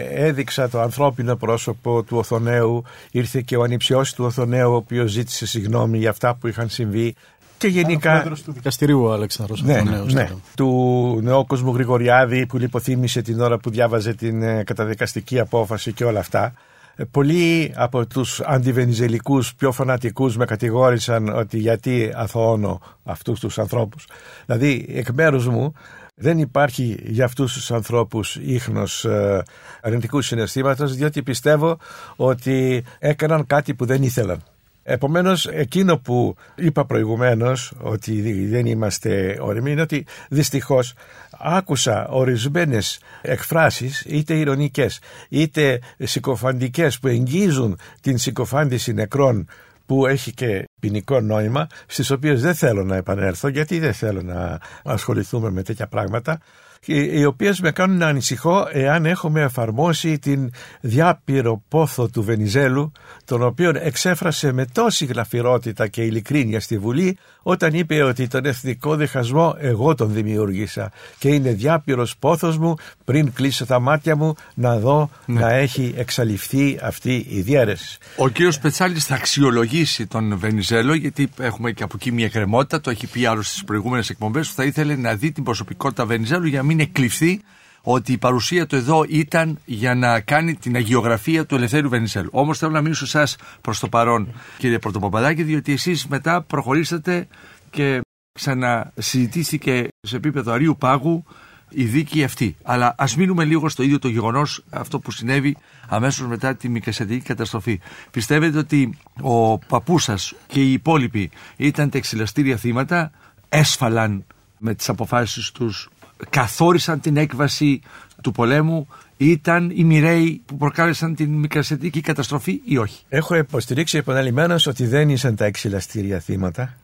έδειξα το ανθρώπινο πρόσωπο του Οθονέου. Ήρθε και ο ανιψιός του Οθονέου, ο οποίος ζήτησε συγγνώμη για αυτά που είχαν συμβεί. Και γενικά. Ο του δικαστηρίου ο Αλέξανδρος ναι, Οθονέους, ναι. Του νεόκοσμου Γρηγοριάδη που λιποθύμησε την ώρα που διάβαζε την ε, καταδικαστική απόφαση και όλα αυτά. Ε, πολλοί από τους αντιβενιζελικούς πιο φανατικούς με κατηγόρησαν ότι γιατί αθωώνω αυτούς τους ανθρώπους. Δηλαδή εκ μέρους μου δεν υπάρχει για αυτούς τους ανθρώπους ίχνος ε, αρνητικούς συναισθήματος διότι πιστεύω ότι έκαναν κάτι που δεν ήθελαν. Επομένως εκείνο που είπα προηγουμένως ότι δεν είμαστε ορειμοί είναι ότι δυστυχώς άκουσα ορισμένες εκφράσεις είτε ηρωνικές είτε συκοφαντικές που εγγίζουν την συκοφάντηση νεκρών που έχει και ποινικό νόημα, στις οποίες δεν θέλω να επανέλθω γιατί δεν θέλω να ασχοληθούμε με τέτοια πράγματα οι οποίες με κάνουν να ανησυχώ εάν έχουμε εφαρμόσει την διάπειρο πόθο του Βενιζέλου τον οποίο εξέφρασε με τόση γλαφυρότητα και ειλικρίνεια στη Βουλή όταν είπε ότι τον εθνικό διχασμό εγώ τον δημιούργησα και είναι διάπειρος πόθος μου πριν κλείσω τα μάτια μου να δω ναι. να έχει εξαλειφθεί αυτή η διαίρεση. Ο κύριος Πετσάλης θα αξιολογήσει τον Βενιζέλο γιατί έχουμε και από εκεί μια κρεμότητα, το έχει πει άλλος στις προηγούμενες εκπομπές που θα ήθελε να δει την προσωπικότητα Βενιζέλου για μην εκλειφθεί ότι η παρουσία του εδώ ήταν για να κάνει την αγιογραφία του Ελευθέρου Βενιζέλου. Όμως θέλω να μιλήσω εσάς προς το παρόν, κύριε Πρωτοπαπαδάκη, διότι εσείς μετά προχωρήσατε και ξανασυζητήθηκε σε επίπεδο αρίου πάγου η δίκη αυτή. Αλλά ας μείνουμε λίγο στο ίδιο το γεγονός, αυτό που συνέβη αμέσως μετά τη μικρασιατική καταστροφή. Πιστεύετε ότι ο παππούς σας και οι υπόλοιποι ήταν τα εξελαστήρια θύματα, έσφαλαν με τις αποφάσεις τους καθόρισαν την έκβαση του πολέμου ήταν οι μοιραίοι που προκάλεσαν την μικρασιατική καταστροφή ή όχι; Έχω υποστηρίξει επαναλημμένως ότι δεν ήσαν τα εξυλαστήρια θύματα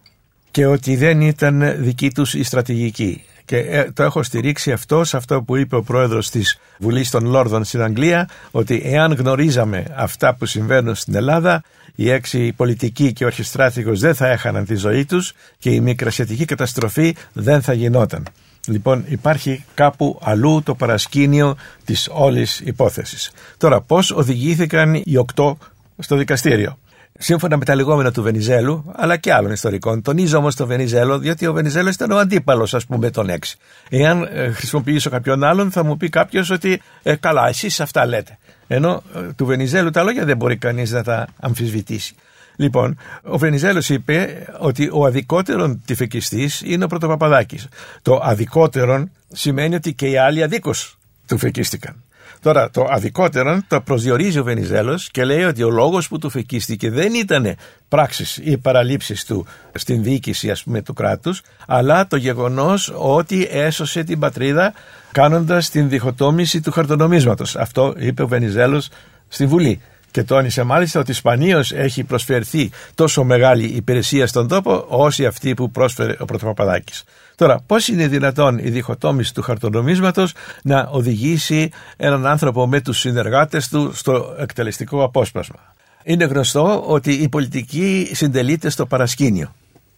και ότι δεν ήταν δική τους η στρατηγική. Και ε, το έχω στηρίξει αυτό σε αυτό που είπε ο πρόεδρος της Βουλής των Λόρδων στην Αγγλία, ότι εάν γνωρίζαμε αυτά που συμβαίνουν στην Ελλάδα, οι έξι πολιτικοί και ο αρχιστράτηγος δεν θα έχαναν τη ζωή τους και η μικρασιατική καταστροφή δεν θα γινόταν. Λοιπόν υπάρχει κάπου αλλού το παρασκήνιο της όλης υπόθεσης. Τώρα πώς οδηγήθηκαν οι οκτώ στο δικαστήριο; Σύμφωνα με τα λεγόμενα του Βενιζέλου, αλλά και άλλων ιστορικών. Τονίζω όμως το Βενιζέλο, διότι ο Βενιζέλος ήταν ο αντίπαλος, ας πούμε, των έξι. Εάν ε, χρησιμοποιήσω κάποιον άλλον, θα μου πει κάποιος ότι ε, καλά, εσείς αυτά λέτε. Ενώ ε, του Βενιζέλου τα λόγια δεν μπορεί κανείς να τα αμφισβητήσει. Λοιπόν, ο Βενιζέλος είπε ότι ο αδικότερον τυφεκιστής είναι ο Πρωτοπαπαδάκης. Το αδικότερον σημαίνει ότι και οι άλλοι αδίκως του φεκίστηκαν. Τώρα, το αδικότερο το προσδιορίζει ο Βενιζέλος και λέει ότι ο λόγος που του φεκίστηκε δεν ήταν πράξεις ή παραλήψεις του στην διοίκηση ας πούμε, του κράτους, αλλά το γεγονός ότι έσωσε την πατρίδα κάνοντας την διχοτόμηση του χαρτονομίσματος. Αυτό είπε ο Βενιζέλος στη Βουλή. Και τόνισε μάλιστα ότι σπανίως έχει προσφερθεί τόσο μεγάλη υπηρεσία στον τόπο όσο αυτή που πρόσφερε ο Πρωτοπαπαδάκης. Τώρα, πώς είναι δυνατόν η διχοτόμηση του χαρτονομίσματος να οδηγήσει έναν άνθρωπο με τους συνεργάτες του στο εκτελεστικό απόσπασμα; Είναι γνωστό ότι η πολιτική συντελείται στο παρασκήνιο.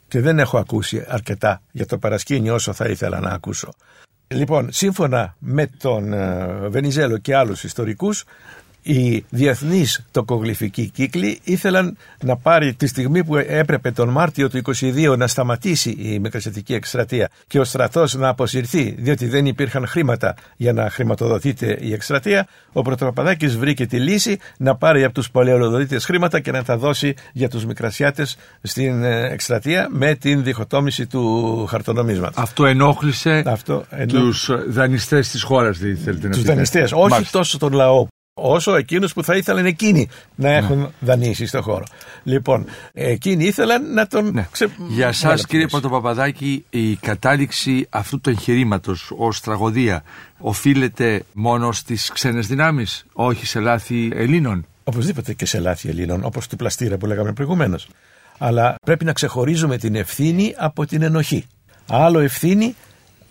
Και δεν έχω ακούσει αρκετά για το παρασκήνιο όσο θα ήθελα να ακούσω. Λοιπόν, σύμφωνα με τον ε, Βενιζέλο και άλλους ιστορικούς, οι διεθνείς τοκογλυφικοί κύκλοι ήθελαν να πάρει τη στιγμή που έπρεπε τον Μάρτιο του 22 να σταματήσει η μικρασιατική εκστρατεία και ο στρατός να αποσυρθεί διότι δεν υπήρχαν χρήματα για να χρηματοδοτείται η εκστρατεία ο Πρωτοπαπαδάκης βρήκε τη λύση να πάρει από τους πολεολοδοτήτες χρήματα και να τα δώσει για τους μικρασιάτες στην ε, εκστρατεία με την διχοτόμηση του χαρτονομίσματος. Αυτό ενόχλησε Αυτό ενό... τους δανειστές της χώρας, θέλετε να Τους δανειστές, όχι τόσο τον λαό όσο εκείνους που θα ήθελαν εκείνοι να ναι. έχουν ναι. δανείσει στον χώρο. Λοιπόν, εκείνοι ήθελαν να τον ναι. ξε... Για εσά, κύριε Πρωτοπαπαδάκη, η κατάληξη αυτού του εγχειρήματος ως τραγωδία οφείλεται μόνο στις ξένες δυνάμεις, όχι σε λάθη Ελλήνων; Οπωσδήποτε και σε λάθη Ελλήνων, όπως του πλαστήρα που λέγαμε προηγουμένως. Αλλά πρέπει να ξεχωρίζουμε την ευθύνη από την ενοχή. Άλλο ευθύνη,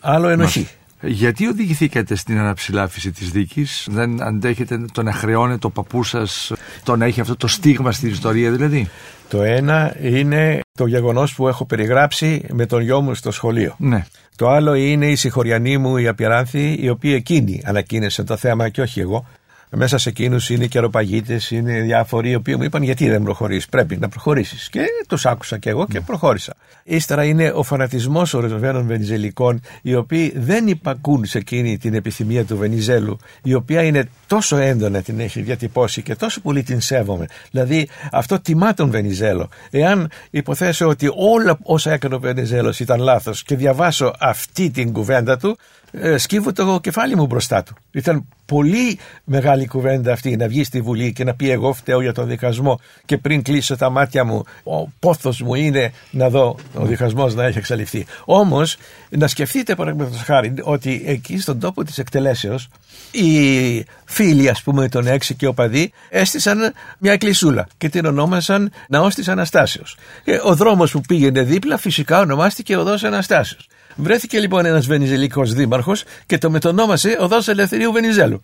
άλλο ενοχή. Γιατί οδηγηθήκατε στην αναψηλάφιση της δίκης, δεν αντέχετε το να χρεώνετε το παππούς σας, το να έχει αυτό το στίγμα στην ιστορία δηλαδή; Το ένα είναι το γεγονός που έχω περιγράψει με τον γιο μου στο σχολείο. Ναι. Το άλλο είναι η συγχωριανή μου η Απιράνθη, η οποία εκείνη ανακοίνησε το θέμα και όχι εγώ. Μέσα σε εκείνους είναι και αεροπαγίτες, είναι διάφοροι οι οποίοι μου είπαν γιατί δεν προχωρήσει. Πρέπει να προχωρήσεις. Και τους άκουσα και εγώ και ναι. προχώρησα. Ύστερα είναι ο φανατισμός ορισμένων Βενιζελικών, οι οποίοι δεν υπακούν σε εκείνη την επιθυμία του Βενιζέλου, η οποία είναι τόσο έντονα την έχει διατυπώσει και τόσο πολύ την σέβομαι. Δηλαδή αυτό τιμά τον Βενιζέλο. Εάν υποθέσω ότι όλα όσα έκανε ο Βενιζέλος ήταν λάθος και διαβάσω αυτή την κουβέντα του, ε, σκύβω το κεφάλι μου μπροστά του. Ήταν πολύ μεγάλη κουβέντα αυτή να βγει στη Βουλή και να πει εγώ φταίω για τον δικασμό και πριν κλείσω τα μάτια μου ο πόθος μου είναι να δω ο διχασμός να έχει εξαλειφθεί. Όμως να σκεφτείτε παραδείγματος χάρη ότι εκεί στον τόπο της εκτελέσεως οι φίλοι ας πούμε των έξι και οπαδοί έστησαν μια εκκλησούλα και την ονόμασαν Ναός της Αναστάσεως. Και ο δρόμος που πήγαινε δίπλα φυσικά ονομάστηκε Οδός Αναστάσεως. Βρέθηκε λοιπόν ένας Βενιζελικός δήμαρχος και το μετονόμασε Οδό Ελευθερίου Βενιζέλου.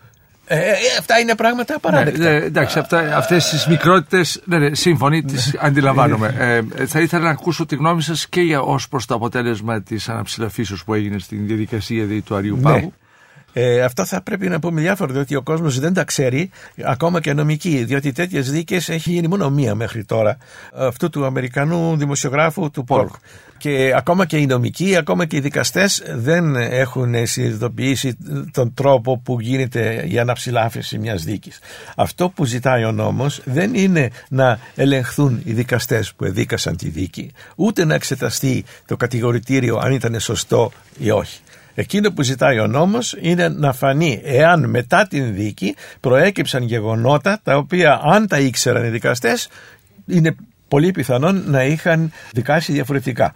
Ε, ε, αυτά είναι πράγματα απαράδεκτα. Ναι, ναι, εντάξει, αυτά, αυτές τις μικρότητες, ναι, ναι, σύμφωνοι, τις ναι. αντιλαμβάνομαι. Ε, θα ήθελα να ακούσω τη γνώμη σας και για, ως προς το αποτέλεσμα της αναψηλαφίσεως που έγινε στην διαδικασία δι, του Αριού Πάγου. Ε, αυτό θα πρέπει να πούμε διάφορα, διότι ο κόσμος δεν τα ξέρει, ακόμα και νομικοί, διότι τέτοιες δίκες έχει γίνει μόνο μία μέχρι τώρα. Αυτού του Αμερικανού δημοσιογράφου του Πόλκ. Και ακόμα και οι νομικοί, ακόμα και οι δικαστές δεν έχουν συνειδητοποιήσει τον τρόπο που γίνεται η αναψηλάφιση μιας δίκης. Αυτό που ζητάει ο νόμος δεν είναι να ελεγχθούν οι δικαστές που εδίκασαν τη δίκη, ούτε να εξεταστεί το κατηγορητήριο αν ήταν σωστό ή όχι. Εκείνο που ζητάει ο νόμος είναι να φανεί εάν μετά την δίκη προέκυψαν γεγονότα τα οποία αν τα ήξεραν οι δικαστές είναι πολύ πιθανόν να είχαν δικάσει διαφορετικά.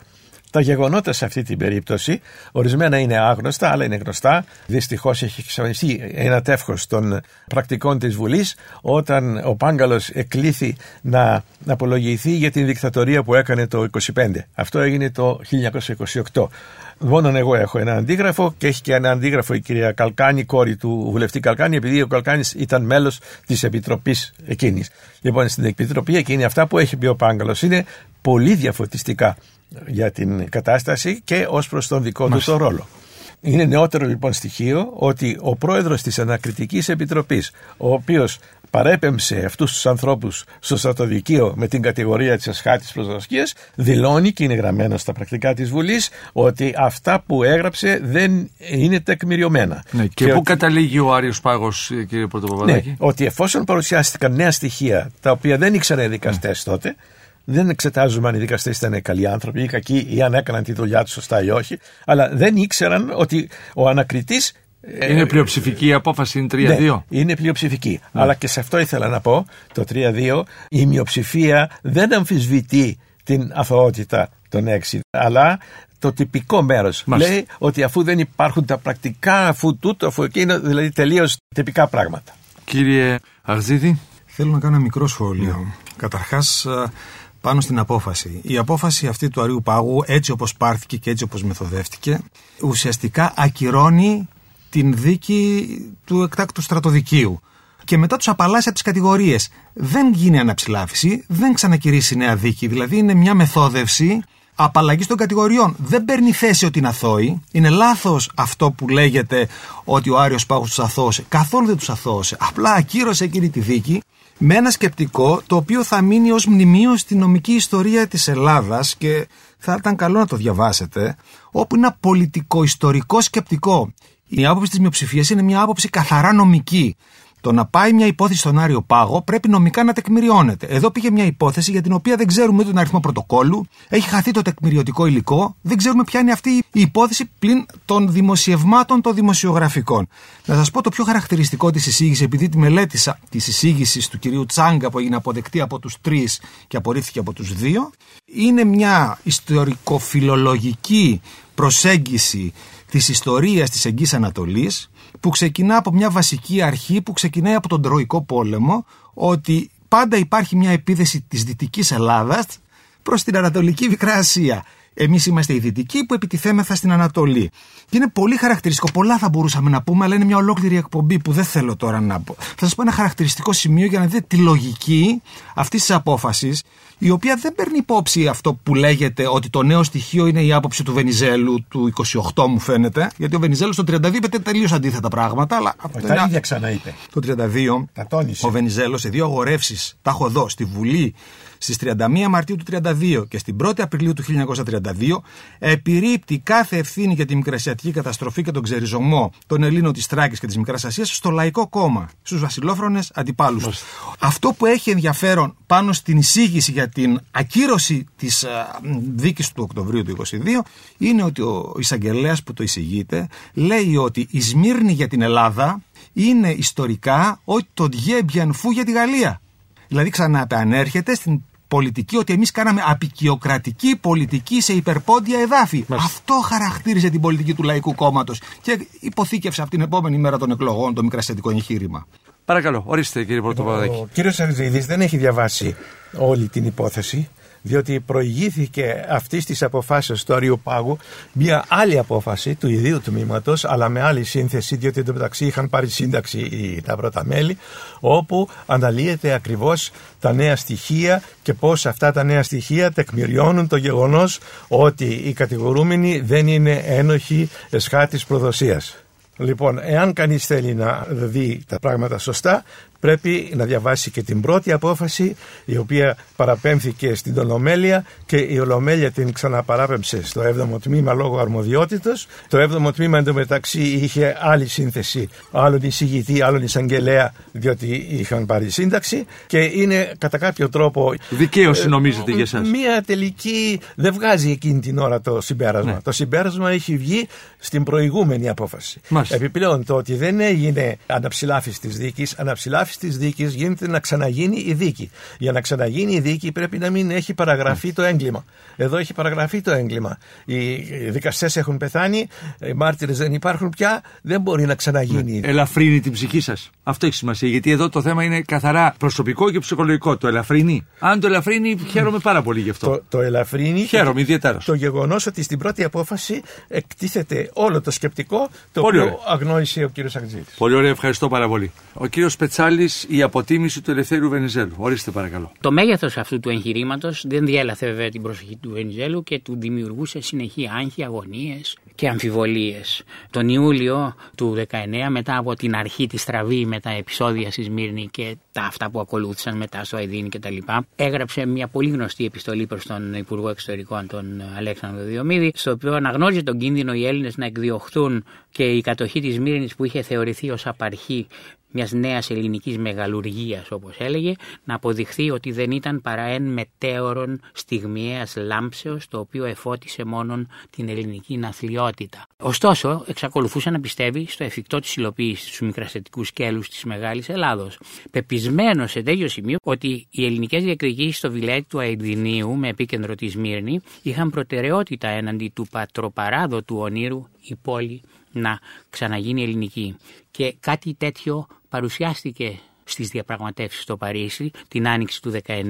Τα γεγονότα σε αυτή την περίπτωση, ορισμένα είναι άγνωστα, άλλα είναι γνωστά. Δυστυχώς έχει εξαφανιστεί ένα τεύχος των πρακτικών της Βουλής όταν ο Πάγκαλος εκλήθη να απολογηθεί για την δικτατορία που έκανε το 25. Αυτό έγινε το 1928. Μόνον εγώ έχω ένα αντίγραφο και έχει και ένα αντίγραφο η κυρία Καλκάνη, κόρη του βουλευτή Καλκάνη, επειδή ο Καλκάνης ήταν μέλος της επιτροπής εκείνης. Λοιπόν, στην επιτροπή εκείνη αυτά που έχει πει ο Πάγκαλος είναι πολύ διαφωτιστικά για την κατάσταση και ως προς τον δικό του το ρόλο. Είναι νεότερο λοιπόν στοιχείο ότι ο πρόεδρος της Ανακριτικής Επιτροπής, ο οποίος παρέπεμψε αυτούς τους ανθρώπους στο στρατοδικείο με την κατηγορία της ασχάτης προσδοσκίας, δηλώνει και είναι γραμμένο στα πρακτικά της Βουλής ότι αυτά που έγραψε δεν είναι τεκμηριωμένα. Ναι, και, πού καταλήγει ο Άριος Πάγος κύριε Πρωτοπαπαδάκη. Ναι, ότι εφόσον παρουσιάστηκαν νέα στοιχεία τα οποία δεν ήξεραν οι δικαστές τότε, δεν εξετάζουμε αν οι δικαστές ήταν καλοί άνθρωποι ή κακοί ή αν έκαναν τη δουλειά τους σωστά ή όχι, αλλά δεν ήξεραν ότι ο ανακριτής. Ε, είναι πλειοψηφική η απόφαση, είναι 3-2. Ναι, είναι πλειοψηφική. Ναι. Αλλά και σε αυτό ήθελα να πω, το 3-2, η μειοψηφία δεν αμφισβητεί την αθωότητα των 6, αλλά το τυπικό μέρος. Λέει ότι αφού δεν υπάρχουν τα πρακτικά, αφού τούτο, αφού εκείνο, δηλαδή τελείως τυπικά πράγματα. Κύριε Αρζίδη. Θέλω να κάνω ένα μικρό σχόλιο. Ναι. Καταρχάς, πάνω στην απόφαση. Η απόφαση αυτή του Αρίου Πάγου, έτσι όπως πάρθηκε και έτσι όπως μεθοδεύτηκε, ουσιαστικά ακυρώνει την δίκη του εκτάκτου στρατοδικείου. Και μετά τους απαλλάσσει από τις κατηγορίες. Δεν γίνει αναψηλάφιση, δεν ξανακυρίσει νέα δίκη. Δηλαδή είναι μια μεθόδευση απαλλαγής των κατηγοριών. Δεν παίρνει θέση ότι είναι αθώοι. Είναι λάθος αυτό που λέγεται ότι ο Άριος Πάγος τους αθώωσε. Καθόλου δεν τους αθώωσε. Απλά ακύρωσε εκείνη τη δίκη με ένα σκεπτικό το οποίο θα μείνει ως μνημείο στη νομική ιστορία της Ελλάδας και θα ήταν καλό να το διαβάσετε, όπου είναι ένα πολιτικό-ιστορικό σκεπτικό. Η άποψη της μειοψηφίας είναι μια άποψη καθαρά νομική. Το να πάει μια υπόθεση στον Άριο Πάγο πρέπει νομικά να τεκμηριώνεται. Εδώ πήγε μια υπόθεση για την οποία δεν ξέρουμε τον αριθμό πρωτοκόλου, έχει χαθεί το τεκμηριωτικό υλικό, δεν ξέρουμε ποια είναι αυτή η υπόθεση πλην των δημοσιευμάτων των δημοσιογραφικών. Να σας πω το πιο χαρακτηριστικό της εισήγησης, επειδή τη μελέτησα της εισήγησης του κυρίου Τσάγκα που έγινε αποδεκτή από τους τρεις και απορρίφθηκε από τους δύο, είναι μια ιστορικοφιλολογική προσέγγιση της ιστορίας της Εγγύης Ανατολής που ξεκινά από μια βασική αρχή που ξεκινάει από τον Τροϊκό πόλεμο ότι πάντα υπάρχει μια επίδεση της Δυτικής Ελλάδας προς την Ανατολική Μικρά Ασία. Εμείς είμαστε οι δυτικοί που επιτιθέμεθα στην Ανατολή. Και είναι πολύ χαρακτηριστικό. Πολλά θα μπορούσαμε να πούμε, αλλά είναι μια ολόκληρη εκπομπή που δεν θέλω τώρα να πω. Θα σας πω ένα χαρακτηριστικό σημείο για να δείτε τη λογική αυτής της απόφασης, η οποία δεν παίρνει υπόψη αυτό που λέγεται ότι το νέο στοιχείο είναι η άποψη του Βενιζέλου του 28, μου φαίνεται. Γιατί ο Βενιζέλου το 32 είπε τελείως αντίθετα πράγματα. Αλλά τα ίδια ξαναείπε. Το 32, ο Βενιζέλος σε δύο αγορεύσεις, τα έχω εδώ, στη Βουλή στις 31 Μαρτίου του 1932 και στην 1η Απριλίου του 1932 επιρρύπτει κάθε ευθύνη για τη μικρασιατική καταστροφή και τον ξεριζωμό των Ελλήνων της Τράκης και της Μικράς Ασίας στο Λαϊκό Κόμμα, στους βασιλόφρονες αντιπάλους του. Αυτό που έχει ενδιαφέρον πάνω στην εισήγηση για την ακύρωση της δίκης του Οκτωβρίου του 1922 είναι ότι ο εισαγγελέας που το εισηγείται λέει ότι η Σμύρνη για την Ελλάδα είναι ιστορικά ότι το Ντιέμπιαν για τη Γαλλία. Δηλαδή ξαναπανέρχεται στην πολιτική ότι εμείς κάναμε απεικιοκρατική πολιτική σε υπερπόντια εδάφη. Αυτό χαρακτήριζε την πολιτική του Λαϊκού Κόμματος και υποθήκευσε από την επόμενη μέρα των εκλογών το μικρασιατικό εγχείρημα. Παρακαλώ, ορίστε κύριε Πρωτοπαδάκη. Ο κύριος Αρζίδη δεν έχει διαβάσει όλη την υπόθεση διότι προηγήθηκε αυτής της αποφάσεως του Αριοπάγου μια άλλη απόφαση του ιδίου τμήματος, αλλά με άλλη σύνθεση, διότι εντωμεταξύ είχαν πάρει σύνταξη τα πρώτα μέλη, όπου αναλύεται ακριβώς τα νέα στοιχεία και πώς αυτά τα νέα στοιχεία τεκμηριώνουν το γεγονός ότι οι κατηγορούμενοι δεν είναι ένοχοι εσχάτη προδοσίας. Λοιπόν, εάν κανείς θέλει να δει τα πράγματα σωστά, πρέπει να διαβάσει και την πρώτη απόφαση η οποία παραπέμφθηκε στην Ολομέλεια και η Ολομέλεια την ξαναπαράπεμψε στο 7ο τμήμα λόγω αρμοδιότητος. Το 7ο τμήμα εντωμεταξύ είχε άλλη σύνθεση, άλλον εισηγητή, άλλον εισαγγελέα διότι είχαν πάρει σύνταξη και είναι κατά κάποιο τρόπο... Δικαίωση νομίζετε για εσάς. Μία τελική δεν βγάζει εκείνη την ώρα το συμπέρασμα. Ναι. Το συμπέρασμα έχει βγει στην προηγούμενη απόφαση. Μάλιστα. Επιπλέον το ότι δεν έγινε αναψηλάφιση της δίκης, αναψηλάφιση παραγράφηση τη δίκη γίνεται να ξαναγίνει η δίκη. Για να ξαναγίνει η δίκη πρέπει να μην έχει παραγραφεί το έγκλημα. Εδώ έχει παραγραφεί το έγκλημα. Οι δικαστές έχουν πεθάνει, οι μάρτυρες δεν υπάρχουν πια, δεν μπορεί να ξαναγίνει. Ναι. Ελαφρύνει την ψυχή σας. Αυτό έχει σημασία. Γιατί εδώ το θέμα είναι καθαρά προσωπικό και ψυχολογικό. Το ελαφρύνει. Αν το ελαφρύνει, χαίρομαι πάρα πολύ γι' αυτό. Το, το ελαφρύνει. Χαίρομαι ιδιαίτερα. Το γεγονός ότι στην πρώτη απόφαση εκτίθεται όλο το σκεπτικό το Πολύ οποίο ωραία. αγνόησε ο κύριος Αγτζήτη. Πολύ ωραία, ευχαριστώ πάρα πολύ. Ο κύριος Πετσάλης, η αποτίμηση του ελευθέρου Βενιζέλου. Ορίστε παρακαλώ. Το μέγεθος αυτού του εγχειρήματος δεν διέλαθε βέβαια την προσοχή του Βενιζέλου και του δημιουργούσε συνεχή άγχη, αγωνίες και αμφιβολίες. Τον Ιούλιο του 19, μετά από την αρχή της στραβή με τα επεισόδια στη Σμύρνη και τα αυτά που ακολούθησαν μετά στο Αιδίνη κτλ., έγραψε μια πολύ γνωστή επιστολή προς τον Υπουργό Εξωτερικών, τον Αλέξανδρο Διομήδη, στο οποίο αναγνώριζε τον κίνδυνο οι Έλληνες να εκδιωχθούν και η κατοχή της Σμύρνης που είχε θεωρηθεί ως απαρχή μιας νέας ελληνικής μεγαλουργίας, όπως έλεγε, να αποδειχθεί ότι δεν ήταν παρά εν μετέωρον στιγμιαίας λάμψεως, το οποίο εφώτισε μόνον την ελληνική ναθλιότητα. Ωστόσο, εξακολουθούσε να πιστεύει στο εφικτό της υλοποίησης του μικρασιατικού σκέλους της Μεγάλης Ελλάδος. Πεπισμένος σε τέτοιο σημείο ότι οι ελληνικές διακριτήσει στο βιλέτη του Αιδινίου, με επίκεντρο τη Μύρνη, είχαν προτεραιότητα έναντι του πατροπαράδοτου ονείρου η πόλη να ξαναγίνει ελληνική. Και κάτι τέτοιο παρουσιάστηκε στις διαπραγματεύσεις στο Παρίσι την άνοιξη του 19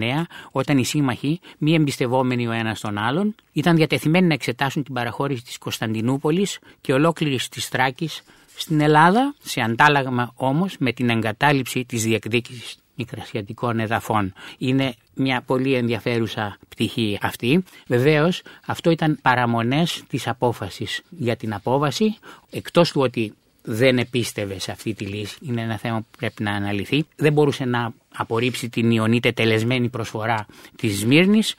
όταν οι σύμμαχοι, μη εμπιστευόμενοι ο ένας τον άλλον, ήταν διατεθειμένοι να εξετάσουν την παραχώρηση της Κωνσταντινούπολης και ολόκληρης της Θράκης στην Ελλάδα, σε αντάλλαγμα όμως με την εγκατάλειψη της διεκδίκησης μικρασιατικών εδαφών. Είναι μια πολύ ενδιαφέρουσα πτυχή αυτή. Βεβαίως αυτό ήταν παραμονές της απόφασης για την απόβαση, εκτός του ότι δεν επίστευε σε αυτή τη λύση, είναι ένα θέμα που πρέπει να αναλυθεί, δεν μπορούσε να απορρίψει την ιονίτε τελεσμένη προσφορά της Σμύρνης,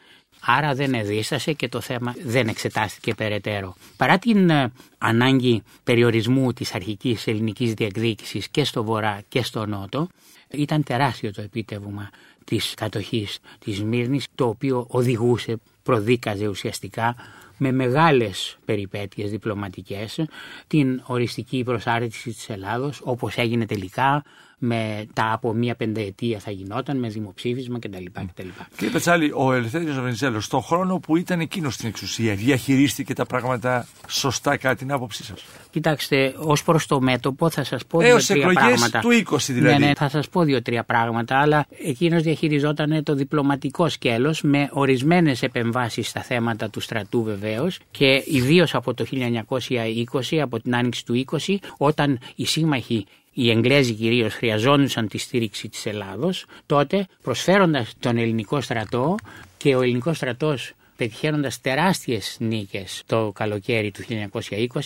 άρα δεν εδίστασε και το θέμα δεν εξετάστηκε περαιτέρω. Παρά την ε, ανάγκη περιορισμού της αρχικής ελληνικής διεκδίκησης και στο βορρά και στο νότο, ήταν τεράστιο το επίτευγμα της κατοχής της Σμύρνης, το οποίο οδηγούσε, προδίκαζε ουσιαστικά με μεγάλες περιπέτειες διπλωματικές την οριστική προσάρτηση της Ελλάδος όπως έγινε τελικά μετά από μία πενταετία θα γινόταν με δημοψήφισμα κτλ. κτλ. Κύριε Πετσάλη, ο Ελευθέριος Βενιζέλος, στον χρόνο που ήταν εκείνος στην εξουσία, διαχειρίστηκε τα πράγματα σωστά κατά την άποψή σας; Κοιτάξτε, ως προς το μέτωπο θα σας πω Έως δύο-τρία εκλογές πράγματα. του 20 δηλαδή. Ναι, ναι, θα σας πω δύο-τρία πράγματα, αλλά εκείνος διαχειριζόταν το διπλωματικό σκέλος με ορισμένες επεμβάσεις στα θέματα του στρατού βεβαίως και ιδίως από το 1920, από την άνοιξη του 20, όταν οι σύμμαχοι οι Εγγλέζοι κυρίως χρειαζόντουσαν τη στήριξη της Ελλάδος, τότε προσφέροντας τον ελληνικό στρατό και ο ελληνικός στρατός πετυχαίνοντας τεράστιες νίκες το καλοκαίρι του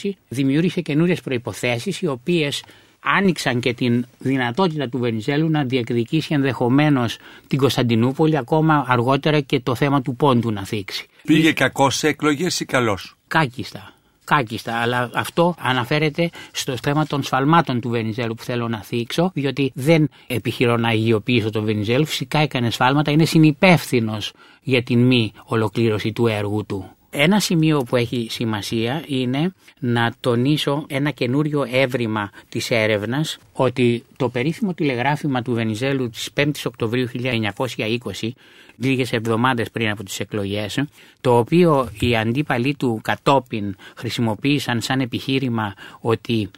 1920, δημιούργησε καινούριες προϋποθέσεις οι οποίες άνοιξαν και την δυνατότητα του Βενιζέλου να διεκδικήσει ενδεχομένως την Κωνσταντινούπολη ακόμα αργότερα και το θέμα του πόντου να θίξει. Πήγε κακός σε εκλογές ή καλός; Κάκιστα. Κάκιστα, αλλά αυτό αναφέρεται στο θέμα των σφαλμάτων του Βενιζέλου που θέλω να θίξω, διότι δεν επιχειρώ να αγιοποιήσω τον Βενιζέλου. Φυσικά έκανε σφάλματα, είναι συνυπεύθυνος για την μη ολοκλήρωση του έργου του. Ένα σημείο που έχει σημασία είναι να τονίσω ένα καινούριο έβριμα της έρευνας ότι το περίφημο τηλεγράφημα του Βενιζέλου της 5ης Οκτωβρίου 1920 λίγες εβδομάδες πριν από τις εκλογές το οποίο οι αντίπαλοι του κατόπιν χρησιμοποίησαν σαν επιχείρημα ότι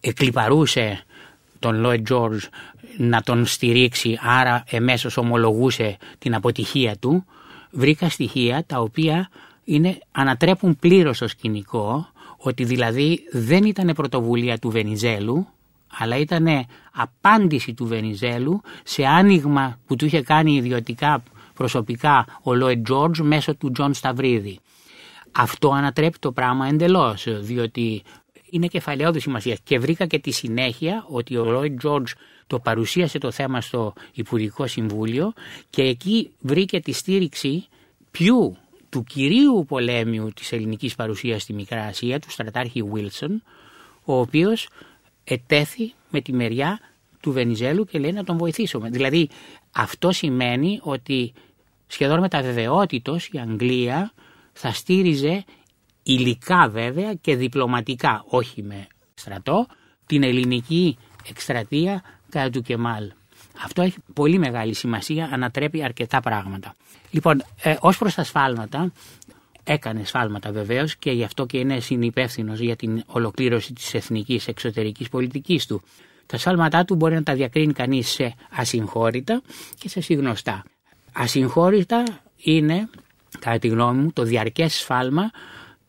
εκλυπαρούσε τον Λόιτ Τζόρζ να τον στηρίξει άρα εμέσως ομολογούσε την αποτυχία του βρήκα στοιχεία τα οποία είναι, ανατρέπουν πλήρως το σκηνικό ότι δηλαδή δεν ήταν πρωτοβουλία του Βενιζέλου αλλά ήταν απάντηση του Βενιζέλου σε άνοιγμα που του είχε κάνει ιδιωτικά προσωπικά ο Λόιντ Τζορτζ μέσω του Τζον Σταυρίδη. Αυτό ανατρέπει το πράγμα εντελώς διότι είναι κεφαλαιώδους σημασίας και βρήκα και τη συνέχεια ότι ο Λόιντ Τζορτζ το παρουσίασε το θέμα στο Υπουργικό Συμβούλιο και εκεί βρήκε τη στήριξη ποιου του κυρίου πολέμιου της ελληνικής παρουσίας στη Μικρά Ασία, του στρατάρχη Βίλσον, ο οποίος ετέθη με τη μεριά του Βενιζέλου και λέει να τον βοηθήσουμε. Δηλαδή αυτό σημαίνει ότι σχεδόν με τα βεβαιότητος η Αγγλία θα στήριζε υλικά βέβαια και διπλωματικά, όχι με στρατό, την ελληνική εκστρατεία κατά του Κεμάλ. Αυτό έχει πολύ μεγάλη σημασία, ανατρέπει αρκετά πράγματα. Λοιπόν, ε, ως προς τα σφάλματα, έκανε σφάλματα βεβαίως και γι' αυτό και είναι συνυπεύθυνος για την ολοκλήρωση της εθνικής εξωτερικής πολιτικής του. Τα σφάλματά του μπορεί να τα διακρίνει κανείς σε ασυγχώρητα και σε συγνωστά. Ασυγχώρητα είναι, κατά τη γνώμη μου, το διαρκές σφάλμα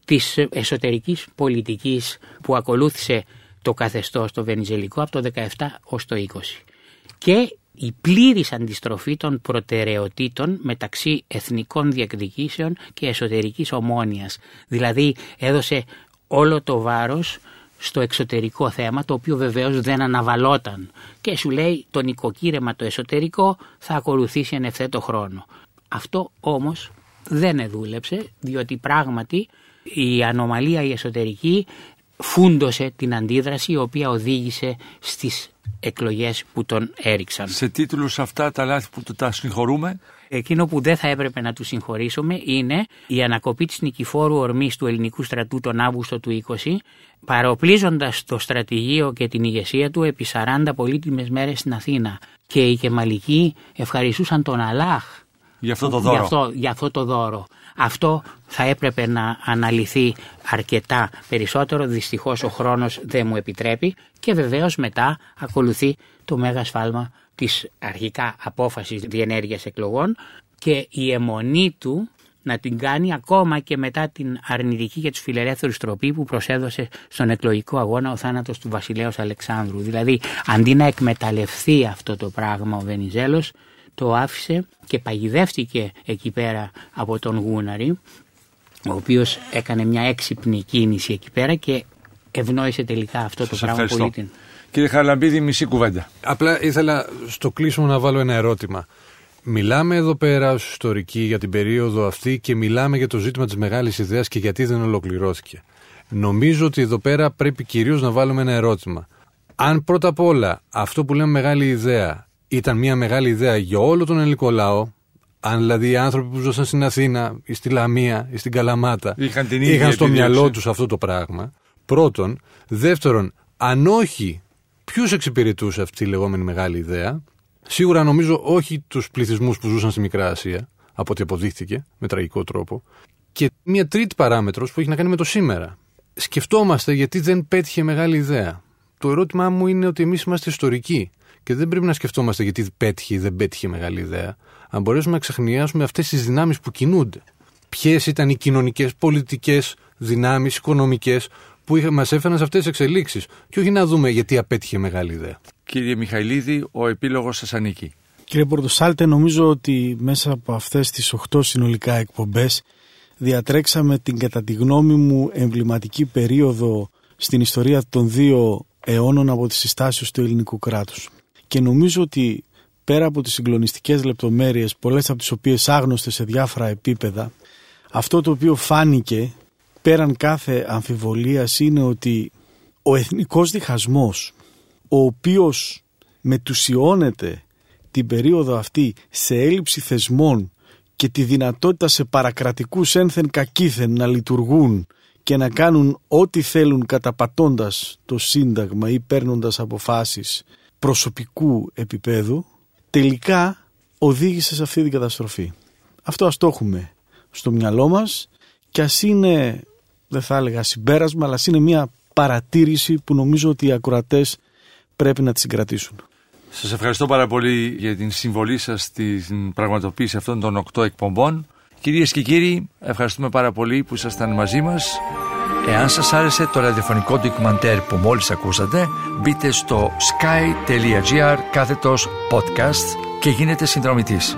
της εσωτερικής πολιτικής που ακολούθησε το καθεστώς το βενιζελικό από το 17 ως το 20. Και η πλήρης αντιστροφή των προτεραιοτήτων μεταξύ εθνικών διεκδικήσεων και εσωτερικής ομόνοιας. Δηλαδή έδωσε όλο το βάρος στο εξωτερικό θέμα το οποίο βεβαίως δεν αναβαλόταν και σου λέει το νοικοκύρεμα το εσωτερικό θα ακολουθήσει εν ευθέτω χρόνο. Αυτό όμως δεν δούλεψε διότι πράγματι η ανομαλία η εσωτερική φούντωσε την αντίδραση η οποία οδήγησε στις εκλογές που τον έριξαν. Σε τίτλους αυτά τα λάθη που τα συγχωρούμε. Εκείνο που δεν θα έπρεπε να τους συγχωρήσουμε είναι η ανακοπή της νικηφόρου ορμής του ελληνικού στρατού τον Αύγουστο του 20 παροπλίζοντας το στρατηγείο και την ηγεσία του επί 40 πολύτιμες μέρες στην Αθήνα και οι Κεμαλικοί ευχαριστούσαν τον Αλάχ για αυτό το δώρο. Για αυτό, για αυτό το δώρο. Αυτό θα έπρεπε να αναλυθεί αρκετά περισσότερο, δυστυχώς ο χρόνος δεν μου επιτρέπει και βεβαίως μετά ακολουθεί το μέγα σφάλμα της αρχικά απόφασης διενέργειας εκλογών και η αιμονή του να την κάνει ακόμα και μετά την αρνητική και τους φιλελεύθερους τροπή που προσέδωσε στον εκλογικό αγώνα ο θάνατος του βασιλέως Αλεξάνδρου. Δηλαδή αντί να εκμεταλλευτεί αυτό το πράγμα ο Βενιζέλος το άφησε και παγιδεύτηκε εκεί πέρα από τον Γούναρη ο οποίος έκανε μια έξυπνη κίνηση εκεί πέρα και ευνόησε τελικά αυτό το πράγμα πολύ την. Κύριε Χαρλαμπίδη, μισή κουβέντα. Απλά ήθελα στο κλείσιμο να βάλω ένα ερώτημα. Μιλάμε εδώ πέρα ως ιστορικοί για την περίοδο αυτή και μιλάμε για το ζήτημα της μεγάλης ιδέας και γιατί δεν ολοκληρώθηκε. Νομίζω ότι εδώ πέρα πρέπει κυρίως να βάλουμε ένα ερώτημα. Αν πρώτα απ' όλα αυτό που λέμε μεγάλη ιδέα ήταν μια μεγάλη ιδέα για όλο τον ελληνικό λαό, αν δηλαδή οι άνθρωποι που ζούσαν στην Αθήνα ή στη Λαμία ή στην Καλαμάτα είχαν, την είχαν στο μυαλό τους αυτό το πράγμα. Πρώτον. Δεύτερον, αν όχι, ποιους εξυπηρετούσε αυτή η λεγόμενη μεγάλη ιδέα; Σίγουρα νομίζω όχι τους πληθυσμούς που ζούσαν στη Μικρά Ασία, από ό,τι αποδείχθηκε με τραγικό τρόπο. Και μια τρίτη παράμετρος που έχει να κάνει με το σήμερα. Σκεφτόμαστε γιατί δεν πέτυχε μεγάλη ιδέα. Το ερώτημά μου είναι ότι εμείς είμαστε ιστορικοί και δεν πρέπει να σκεφτόμαστε γιατί πέτυχε ή δεν πέτυχε μεγάλη ιδέα αν μπορέσουμε να ξεχνιάσουμε αυτές τις δυνάμεις που κινούνται. Ποιες ήταν οι κοινωνικές, πολιτικές δυνάμεις, οικονομικές που μας έφεραν σε αυτές τις εξελίξεις. Και όχι να δούμε γιατί απέτυχε μεγάλη ιδέα. Κύριε Μιχαηλίδη, ο επίλογος σας ανήκει. Κύριε Πορτοσάλτε, νομίζω ότι μέσα από αυτές τις 8 συνολικά εκπομπές διατρέξαμε την κατά τη γνώμη μου εμβληματική περίοδο στην ιστορία των δύο αιώνων από τις συστάσεις του ελληνικού κράτους. Και νομίζω ότι πέρα από τις συγκλονιστικές λεπτομέρειες, πολλές από τις οποίες άγνωστες σε διάφορα επίπεδα, αυτό το οποίο φάνηκε πέραν κάθε αμφιβολίας είναι ότι ο εθνικός διχασμός, ο οποίος μετουσιώνεται την περίοδο αυτή σε έλλειψη θεσμών και τη δυνατότητα σε παρακρατικούς ένθεν κακήθεν να λειτουργούν και να κάνουν ό,τι θέλουν καταπατώντας το σύνταγμα ή παίρνοντας αποφάσεις προσωπικού επίπεδου τελικά οδήγησε σε αυτή την καταστροφή. Αυτό ας το έχουμε στο μυαλό μας και ας είναι, δεν θα έλεγα συμπέρασμα, αλλά ας είναι μια παρατήρηση που νομίζω ότι οι ακροατές πρέπει να τη συγκρατήσουν. Σας ευχαριστώ πάρα πολύ για την συμβολή σας στην πραγματοποίηση αυτών των οκτώ εκπομπών. Κυρίες και κύριοι, ευχαριστούμε πάρα πολύ που ήσασταν μαζί μας. Εάν σας άρεσε το ραδιοφωνικό ντοκιμαντέρ που μόλις ακούσατε, μπείτε στο sky.gr κάθετος podcast και γίνετε συνδρομητής.